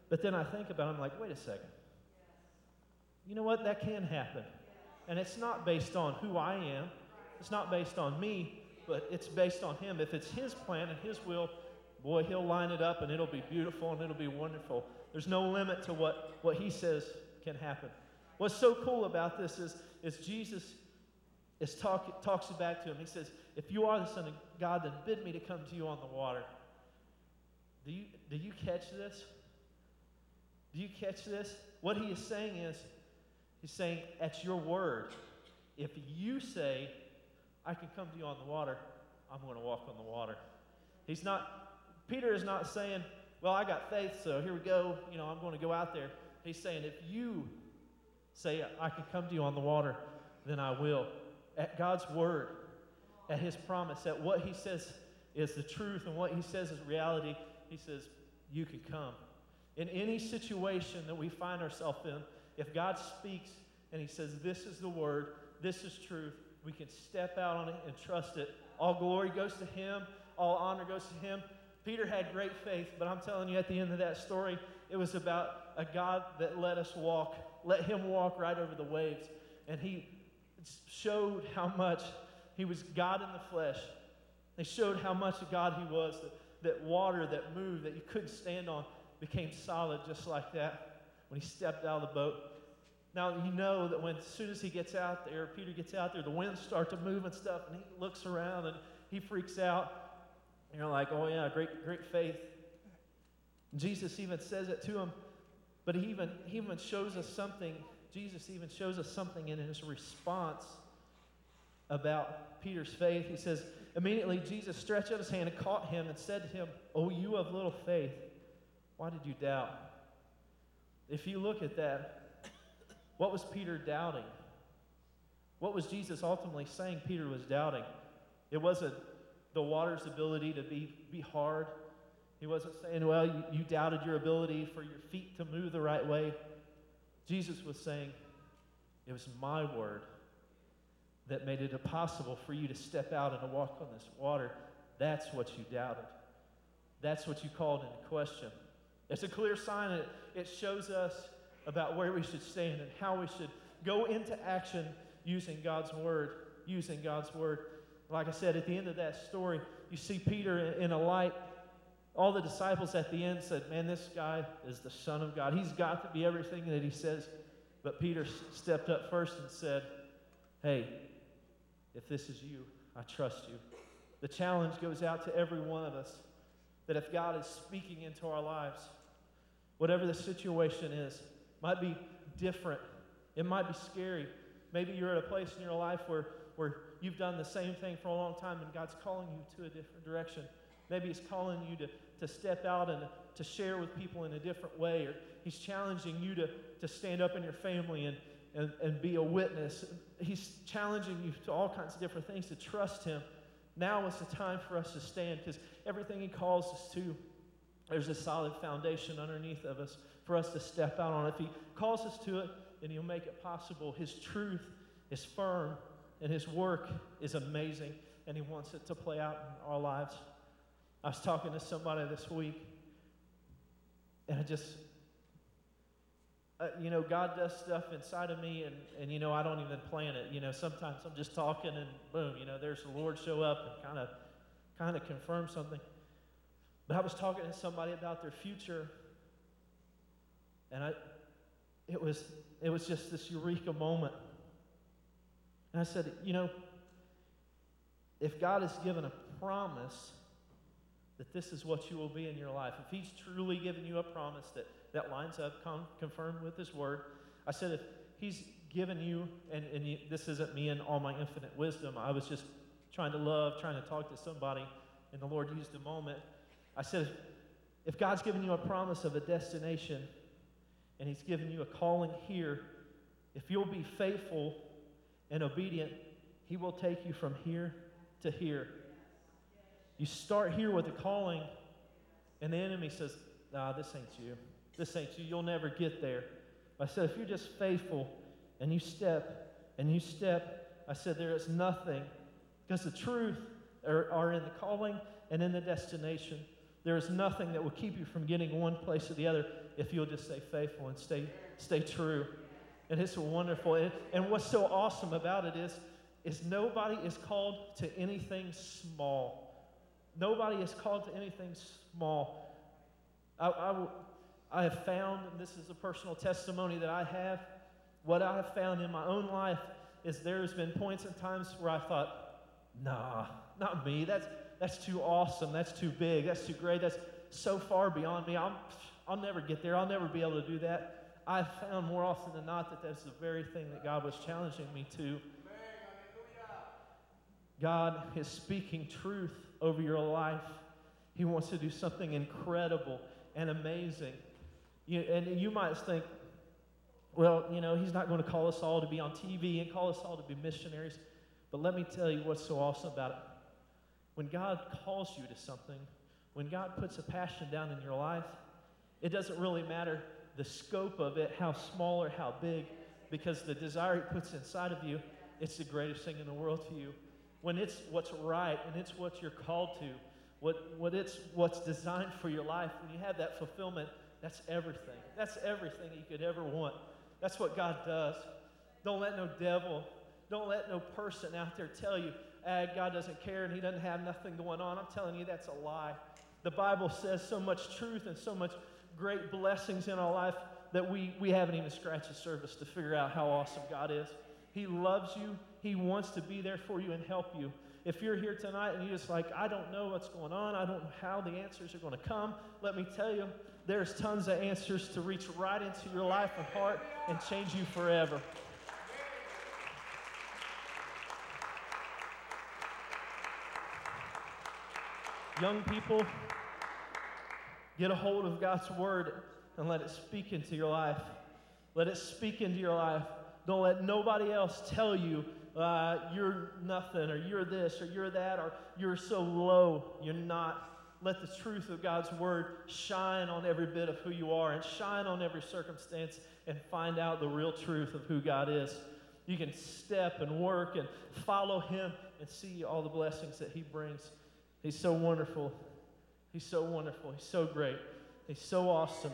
But then I think about it, I'm like, wait a second. You know what? That can happen. And it's not based on who I am, it's not based on me, but it's based on Him. If it's His plan and His will, boy, He'll line it up and it'll be beautiful and it'll be wonderful. There's no limit to what, what He says can happen. What's so cool about this is, is Jesus is talk, talks it back to him. He says, If you are the Son of God, then bid me to come to you on the water. Do you, do you catch this? Do you catch this? What he is saying is, he's saying, At your word, if you say, I can come to you on the water, I'm going to walk on the water. He's not, Peter is not saying, Well, I got faith, so here we go. You know, I'm going to go out there. He's saying, If you say, I can come to you on the water, then I will at God's word, at his promise, at what he says is the truth and what he says is reality, he says, You can come. In any situation that we find ourselves in, if God speaks and he says, This is the word, this is truth, we can step out on it and trust it. All glory goes to him, all honor goes to him. Peter had great faith, but I'm telling you at the end of that story, it was about a God that let us walk, let him walk right over the waves. And he showed how much he was God in the flesh. They showed how much of God he was. That, that water that moved, that you couldn't stand on, became solid just like that when he stepped out of the boat. Now, you know that when as soon as he gets out there, Peter gets out there, the winds start to move and stuff, and he looks around and he freaks out. And you're like, oh, yeah, great, great faith. Jesus even says it to him, but he even, he even shows us something Jesus even shows us something in his response about Peter's faith. He says, Immediately Jesus stretched out his hand and caught him and said to him, Oh, you of little faith, why did you doubt? if you look at that, what was Peter doubting? What was Jesus ultimately saying Peter was doubting? It wasn't the water's ability to be, be hard. He wasn't saying, well, you, you doubted your ability for your feet to move the right way. Jesus was saying, it was my word that made it impossible for you to step out and to walk on this water. That's what you doubted. That's what you called into question. It's a clear sign that it shows us about where we should stand and how we should go into action using God's word. Using God's word. Like I said, at the end of that story, you see Peter in a light. All the disciples at the end said, Man, this guy is the Son of God. He's got to be everything that he says. But Peter stepped up first and said, Hey, if this is you, I trust you. The challenge goes out to every one of us that if God is speaking into our lives, whatever the situation is, might be different, it might be scary. Maybe you're at a place in your life where, where you've done the same thing for a long time and God's calling you to a different direction. Maybe He's calling you to, to step out and to share with people in a different way, or He's challenging you to, to stand up in your family and, and, and be a witness. He's challenging you to all kinds of different things to trust Him. Now is the time for us to stand because everything He calls us to, there's a solid foundation underneath of us for us to step out on. If He calls us to it, then He'll make it possible. His truth is firm and His work is amazing, and He wants it to play out in our lives. I was talking to somebody this week, and I just uh, you know, God does stuff inside of me, and, and, you know, I don't even plan it. You know, sometimes I'm just talking, and boom, you know, there's the Lord show up and kind of kind of confirm something. But I was talking to somebody about their future, and I, it was, it was just this eureka moment. And I said, you know, if God has given a promise that this is what you will be in your life, if He's truly given you a promise that that lines up, con- confirmed with His Word. I said, if He's given you, and, and this isn't me in all my infinite wisdom, I was just trying to love, trying to talk to somebody, and the Lord used a moment. I said, if God's given you a promise of a destination, and He's given you a calling here, if you'll be faithful and obedient, He will take you from here to here. You start here with a calling, and the enemy says, Nah, this ain't you. This ain't you. You'll never get there. I said, if you're just faithful and you step and you step, I said, there is nothing, because the truth are, are in the calling and in the destination. There is nothing that will keep you from getting one place or the other if you'll just stay faithful and stay, stay true. And it's wonderful. And, and what's so awesome about it is, is nobody is called to anything small. Nobody is called to anything small. I, I, I have found, and this is a personal testimony that I have, what I have found in my own life is there's been points and times where I thought, nah, not me. That's, that's too awesome. That's too big. That's too great. That's so far beyond me. I'm, I'll never get there. I'll never be able to do that. I've found more often than not that that's the very thing that God was challenging me to. God is speaking truth over your life. He wants to do something incredible and amazing. You, and you might think, well, you know, he's not going to call us all to be on TV and call us all to be missionaries. But let me tell you what's so awesome about it. When God calls you to something, when God puts a passion down in your life, it doesn't really matter the scope of it, how small or how big, because the desire He puts inside of you, it's the greatest thing in the world to you. When it's what's right and it's what you're called to, what, what it's what's designed for your life, when you have that fulfillment, that's everything. That's everything you could ever want. That's what God does. Don't let no devil, don't let no person out there tell you, ah, God doesn't care and He doesn't have nothing going on. I'm telling you, that's a lie. The Bible says so much truth and so much great blessings in our life that we, we haven't even scratched the surface to figure out how awesome God is. He loves you, He wants to be there for you and help you. If you're here tonight and you're just like, I don't know what's going on, I don't know how the answers are going to come, let me tell you, there's tons of answers to reach right into your life and heart and change you forever. Young people, get a hold of God's word. and let it speak into your life. Let it speak into your life. Don't let nobody else tell you uh, you're nothing, or you're this, or you're that, or you're so low. You're not. Let the truth of God's word shine on every bit of who you are and shine on every circumstance and find out the real truth of who God is. You can step and work and follow Him and see all the blessings that He brings. He's so wonderful. He's so wonderful. He's so great. He's so awesome.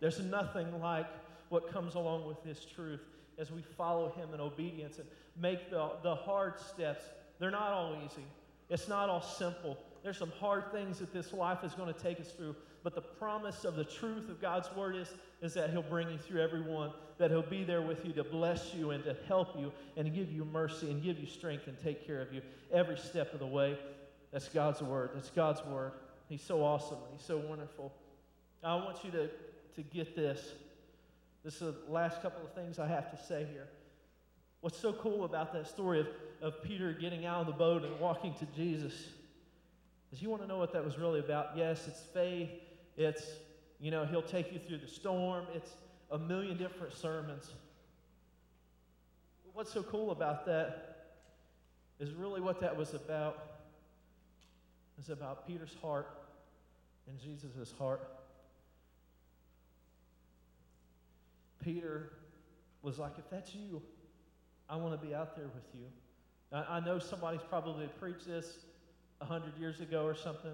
There's nothing like what comes along with His truth as we follow Him in obedience and make the, the hard steps. They're not all easy, it's not all simple. There's some hard things that this life is going to take us through. But the promise of the truth of God's word is, is that He'll bring you through every one, that He'll be there with you to bless you and to help you and give you mercy and give you strength and take care of you every step of the way. That's God's word. That's God's word. He's so awesome. He's so wonderful. I want you to, to get this. This is the last couple of things I have to say here. What's so cool about that story of, of Peter getting out of the boat and walking to Jesus is you want to know what that was really about. Yes, it's faith. It's, you know, he'll take you through the storm. It's a million different sermons. What's so cool about that is really what that was about. It's about Peter's heart and Jesus' heart. Peter was like, if that's you, I want to be out there with you. I know somebody's probably preached this a hundred years ago or something,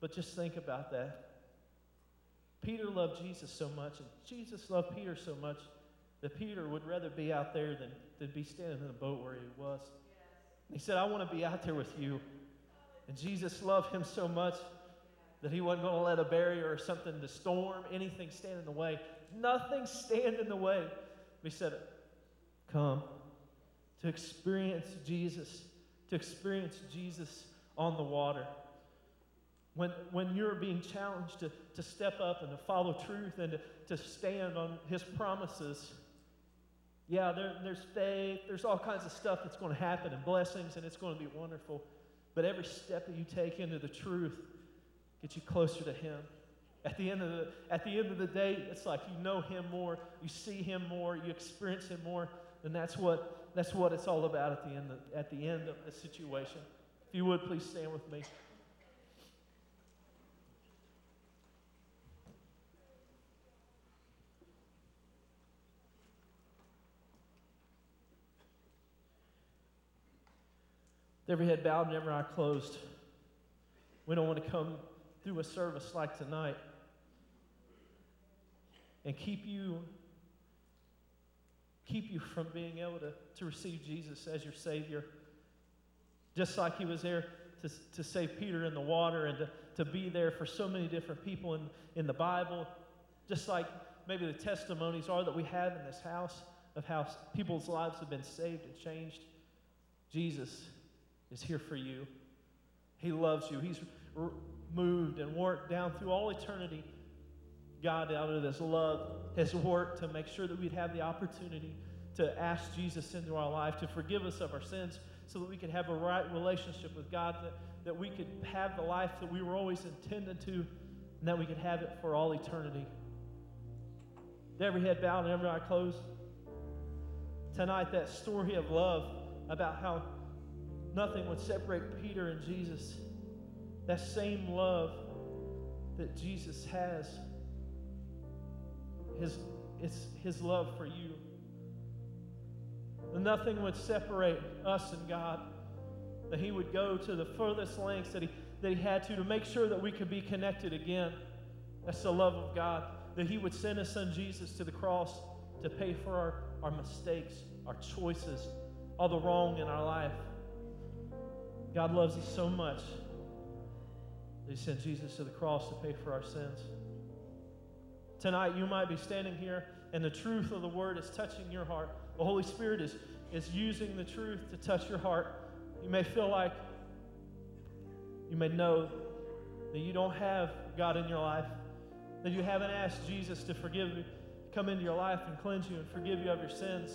but just think about that. Peter loved Jesus so much, and Jesus loved Peter so much that Peter would rather be out there than, than be standing in the boat where he was. He said, I want to be out there with you. And Jesus loved him so much that he wasn't going to let a barrier or something, the storm, anything stand in the way. Nothing stand in the way. He said, Come to experience Jesus, to experience Jesus on the water. When, when you're being challenged to, to step up and to follow truth and to, to stand on his promises, yeah, there, there's faith, there's all kinds of stuff that's going to happen and blessings, and it's going to be wonderful. But every step that you take into the truth gets you closer to him. At the, end of the, at the end of the day, it's like you know him more, you see him more, you experience him more, and that's what, that's what it's all about at the, end of, at the end of the situation. If you would, please stand with me. every head bowed and every eye closed. We don't want to come through a service like tonight and keep you keep you from being able to, to receive Jesus as your Savior. Just like He was there to, to save Peter in the water and to, to be there for so many different people in, in the Bible. Just like maybe the testimonies are that we have in this house of how people's lives have been saved and changed. Jesus is here for you. He loves you. He's moved and worked down through all eternity. God, out of His love, has worked to make sure that we'd have the opportunity to ask Jesus into our life, to forgive us of our sins, so that we could have a right relationship with God, that, that we could have the life that we were always intended to, and that we could have it for all eternity. Every head bowed and every eye closed. Tonight, that story of love about how nothing would separate Peter and Jesus. That same love that Jesus has, his, it's his love for you. That nothing would separate us and God. That he would go to the furthest lengths that he, that he had to to make sure that we could be connected again. That's the love of God. That he would send his son Jesus to the cross to pay for our, our mistakes, our choices, all the wrong in our life. God loves us so much that He sent Jesus to the cross to pay for our sins. Tonight, you might be standing here and the truth of the word is touching your heart. The Holy Spirit is, is using the truth to touch your heart. You may feel like, you may know that you don't have God in your life, that you haven't asked Jesus to forgive you, come into your life and cleanse you and forgive you of your sins.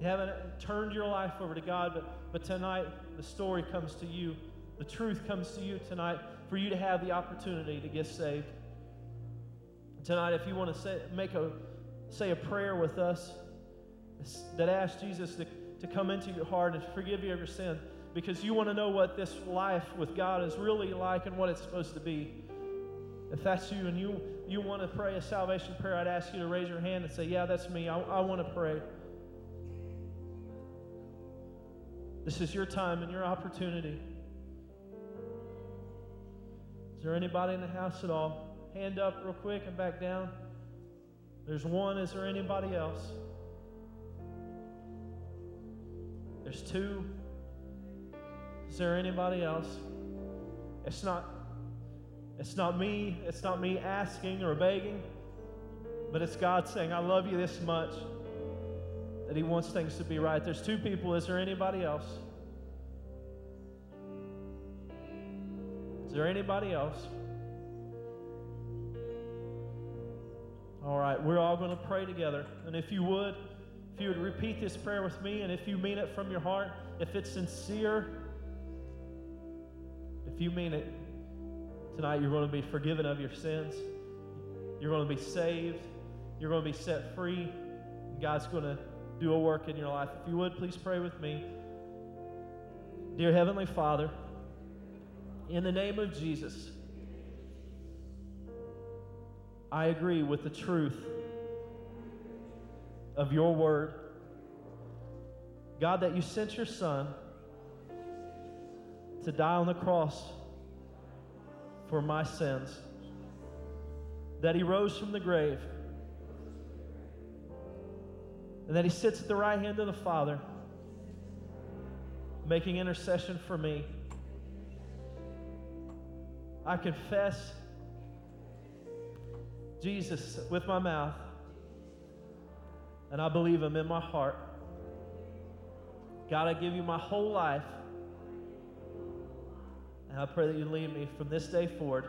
You haven't turned your life over to God, but, but tonight the story comes to you. The truth comes to you tonight for you to have the opportunity to get saved. Tonight, if you want to say, make a, say a prayer with us that asks Jesus to, to come into your heart and forgive you of your sin because you want to know what this life with God is really like and what it's supposed to be. If that's you and you, you want to pray a salvation prayer, I'd ask you to raise your hand and say, Yeah, that's me. I, I want to pray. This is your time and your opportunity. Is there anybody in the house at all? Hand up real quick and back down. There's one. Is there anybody else? There's two. Is there anybody else? It's not it's not me, it's not me asking or begging, but it's God saying, I love you this much that He wants things to be right. There's two people. Is there anybody else? Is there anybody else? All right, we're all going to pray together. And if you would, if you would repeat this prayer with me, and if you mean it from your heart, if it's sincere, if you mean it, tonight you're going to be forgiven of your sins. You're going to be saved. You're going to be set free. God's going to do a work in your life. If you would, please pray with me. Dear Heavenly Father, in the name of Jesus, I agree with the truth of your word. God, that you sent your Son to die on the cross for my sins, that he rose from the grave, and that he sits at the right hand of the Father, making intercession for me. I confess Jesus with my mouth, and I believe him in my heart. God, I give you my whole life. And I pray that you lead me from this day forward.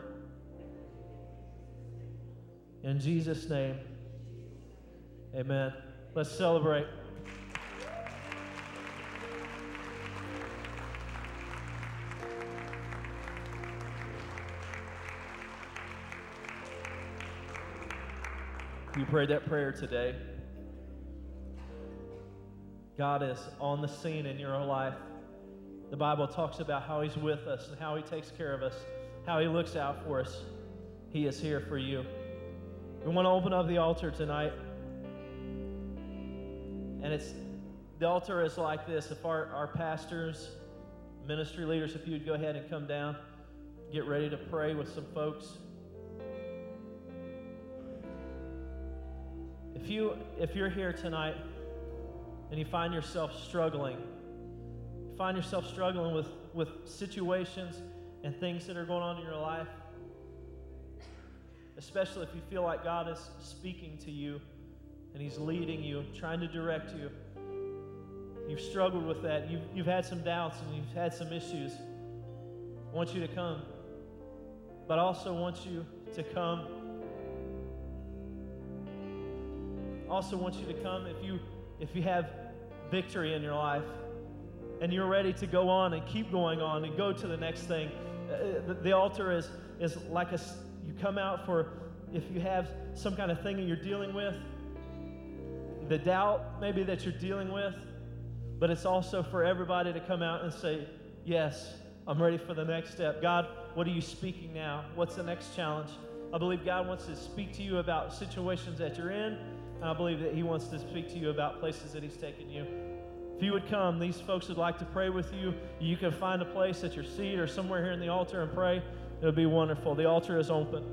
In Jesus' name, amen. Let's celebrate. You prayed that prayer today. God is on the scene in your life. The Bible talks about how He's with us and how He takes care of us, how He looks out for us. He is here for you. We want to open up the altar tonight. And it's the altar is like this. If our, our pastors, ministry leaders, if you'd go ahead and come down, get ready to pray with some folks. If you if you're here tonight and you find yourself struggling, you find yourself struggling with, with situations and things that are going on in your life, especially if you feel like God is speaking to you and He's leading you, trying to direct you. You've struggled with that. You've, you've had some doubts and you've had some issues. I want you to come. But I also want you to come also want you to come if you if you have victory in your life and you're ready to go on and keep going on and go to the next thing. Uh, the, altar is is like a you come out for if you have some kind of thing that you're dealing with, the doubt maybe that you're dealing with, but it's also for everybody to come out and say, "Yes, I'm ready for the next step." God, what are you speaking now? What's the next challenge? I believe God wants to speak to you about situations that you're in and I believe that He wants to speak to you about places that He's taken you. If you would come, these folks would like to pray with you. You can find a place at your seat or somewhere here in the altar and pray. It would be wonderful. The altar is open.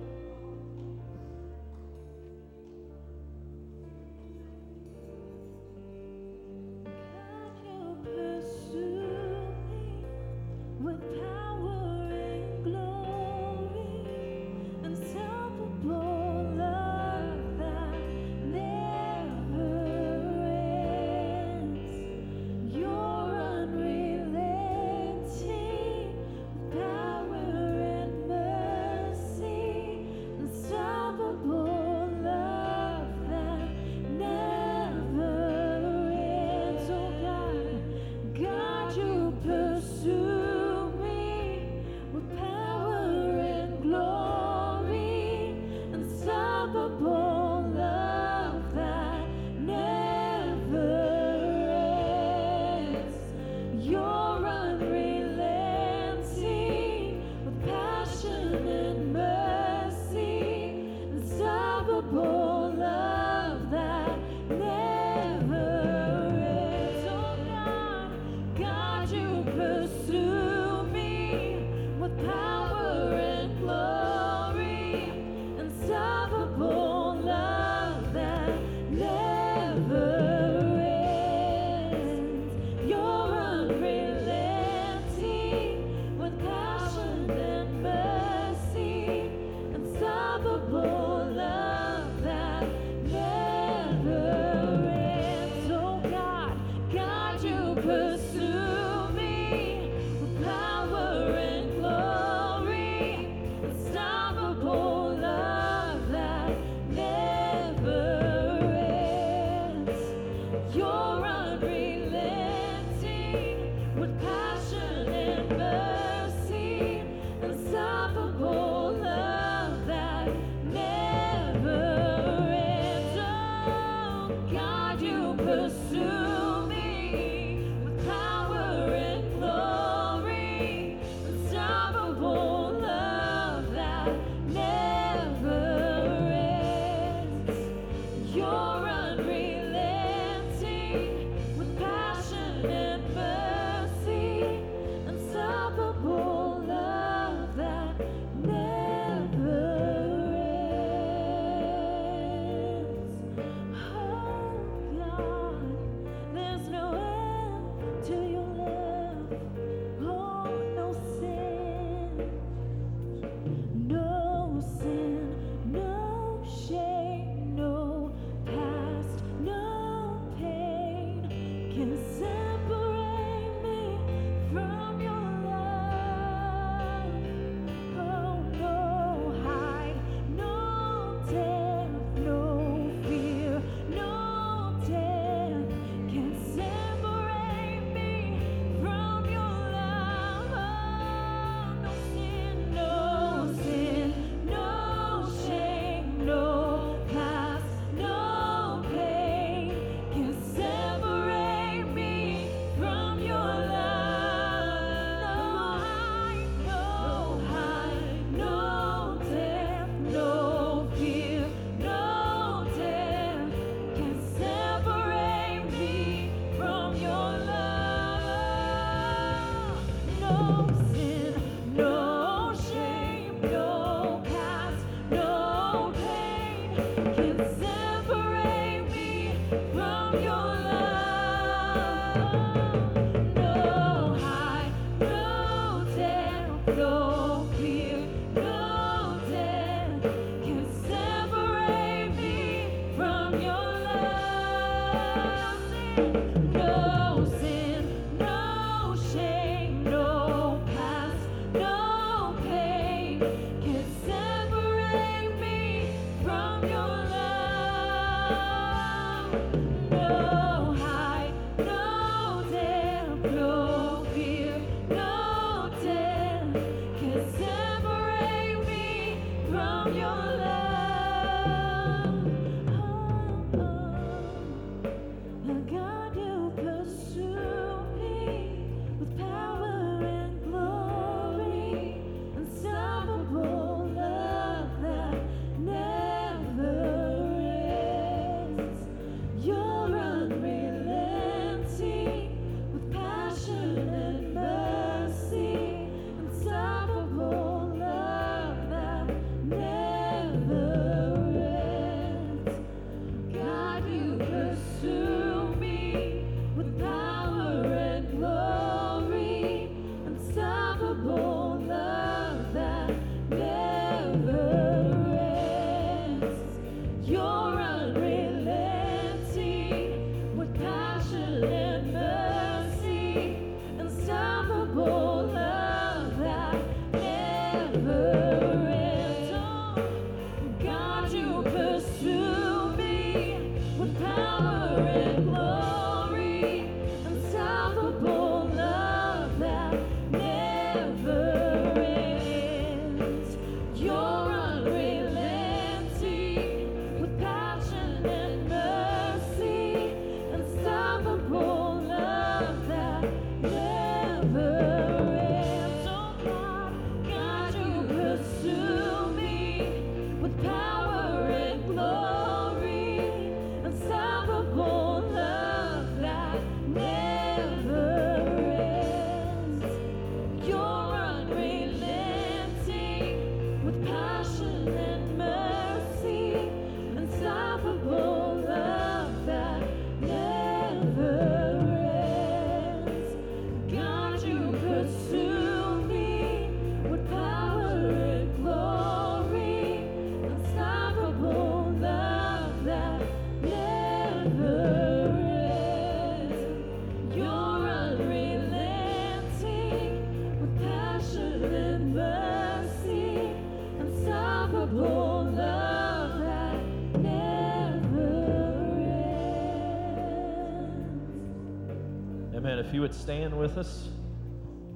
You would stand with us,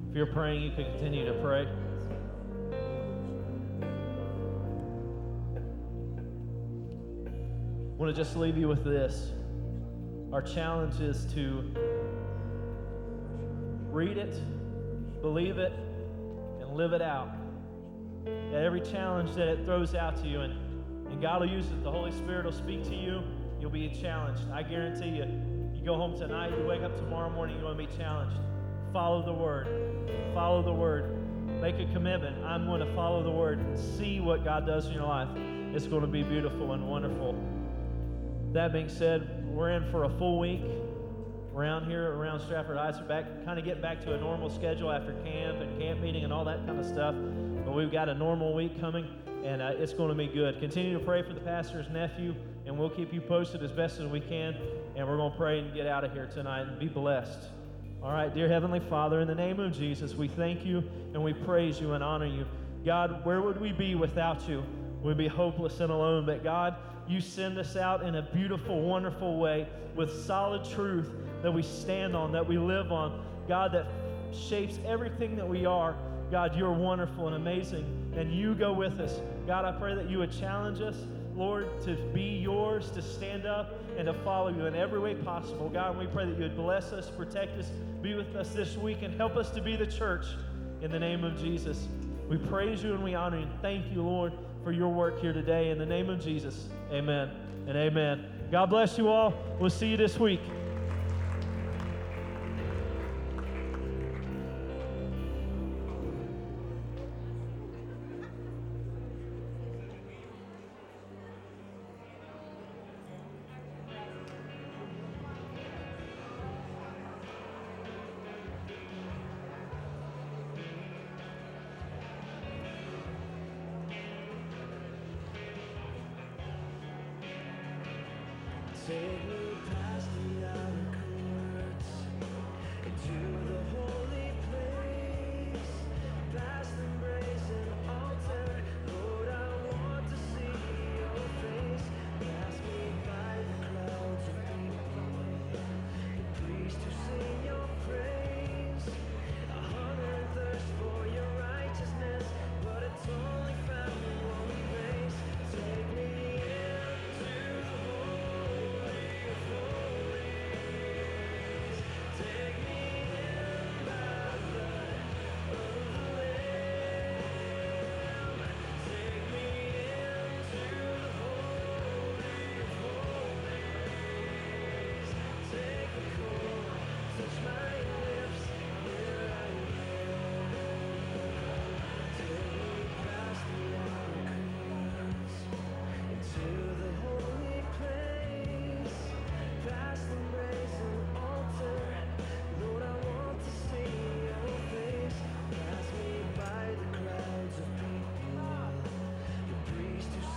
if you're praying, you can continue to pray. I want to just leave you with this. our challenge is to read it, believe it, and live it out. That every challenge that it throws out to you, and, and God will use it, the Holy Spirit will speak to you, you'll be challenged. I guarantee you, you go home tonight, you wake up tomorrow morning, you're going to be challenged. Follow the Word. Follow the Word. Make a commitment. I'm going to follow the Word and see what God does in your life. It's going to be beautiful and wonderful. That being said, we're in for a full week around here, around Stratford Heights. We're back, kind of getting back to a normal schedule after camp and camp meeting and all that kind of stuff. But we've got a normal week coming, and uh, it's going to be good. Continue to pray for the pastor's nephew, and we'll keep you posted as best as we can. And we're going to pray and get out of here tonight and be blessed. All right, dear Heavenly Father, in the name of Jesus, we thank you and we praise you and honor you. God, where would we be without you? We'd be hopeless and alone. But God, you send us out in a beautiful, wonderful way with solid truth that we stand on, that we live on. God, that shapes everything that we are. God, you're wonderful and amazing, and you go with us. God, I pray that you would challenge us, Lord, to be yours, to stand up, and to follow you in every way possible. God, we pray that you would bless us, protect us, be with us this week, and help us to be the church in the name of Jesus. We praise you and we honor you. Thank you, Lord, for your work here today. In the name of Jesus, amen and amen. God bless you all. We'll see you this week.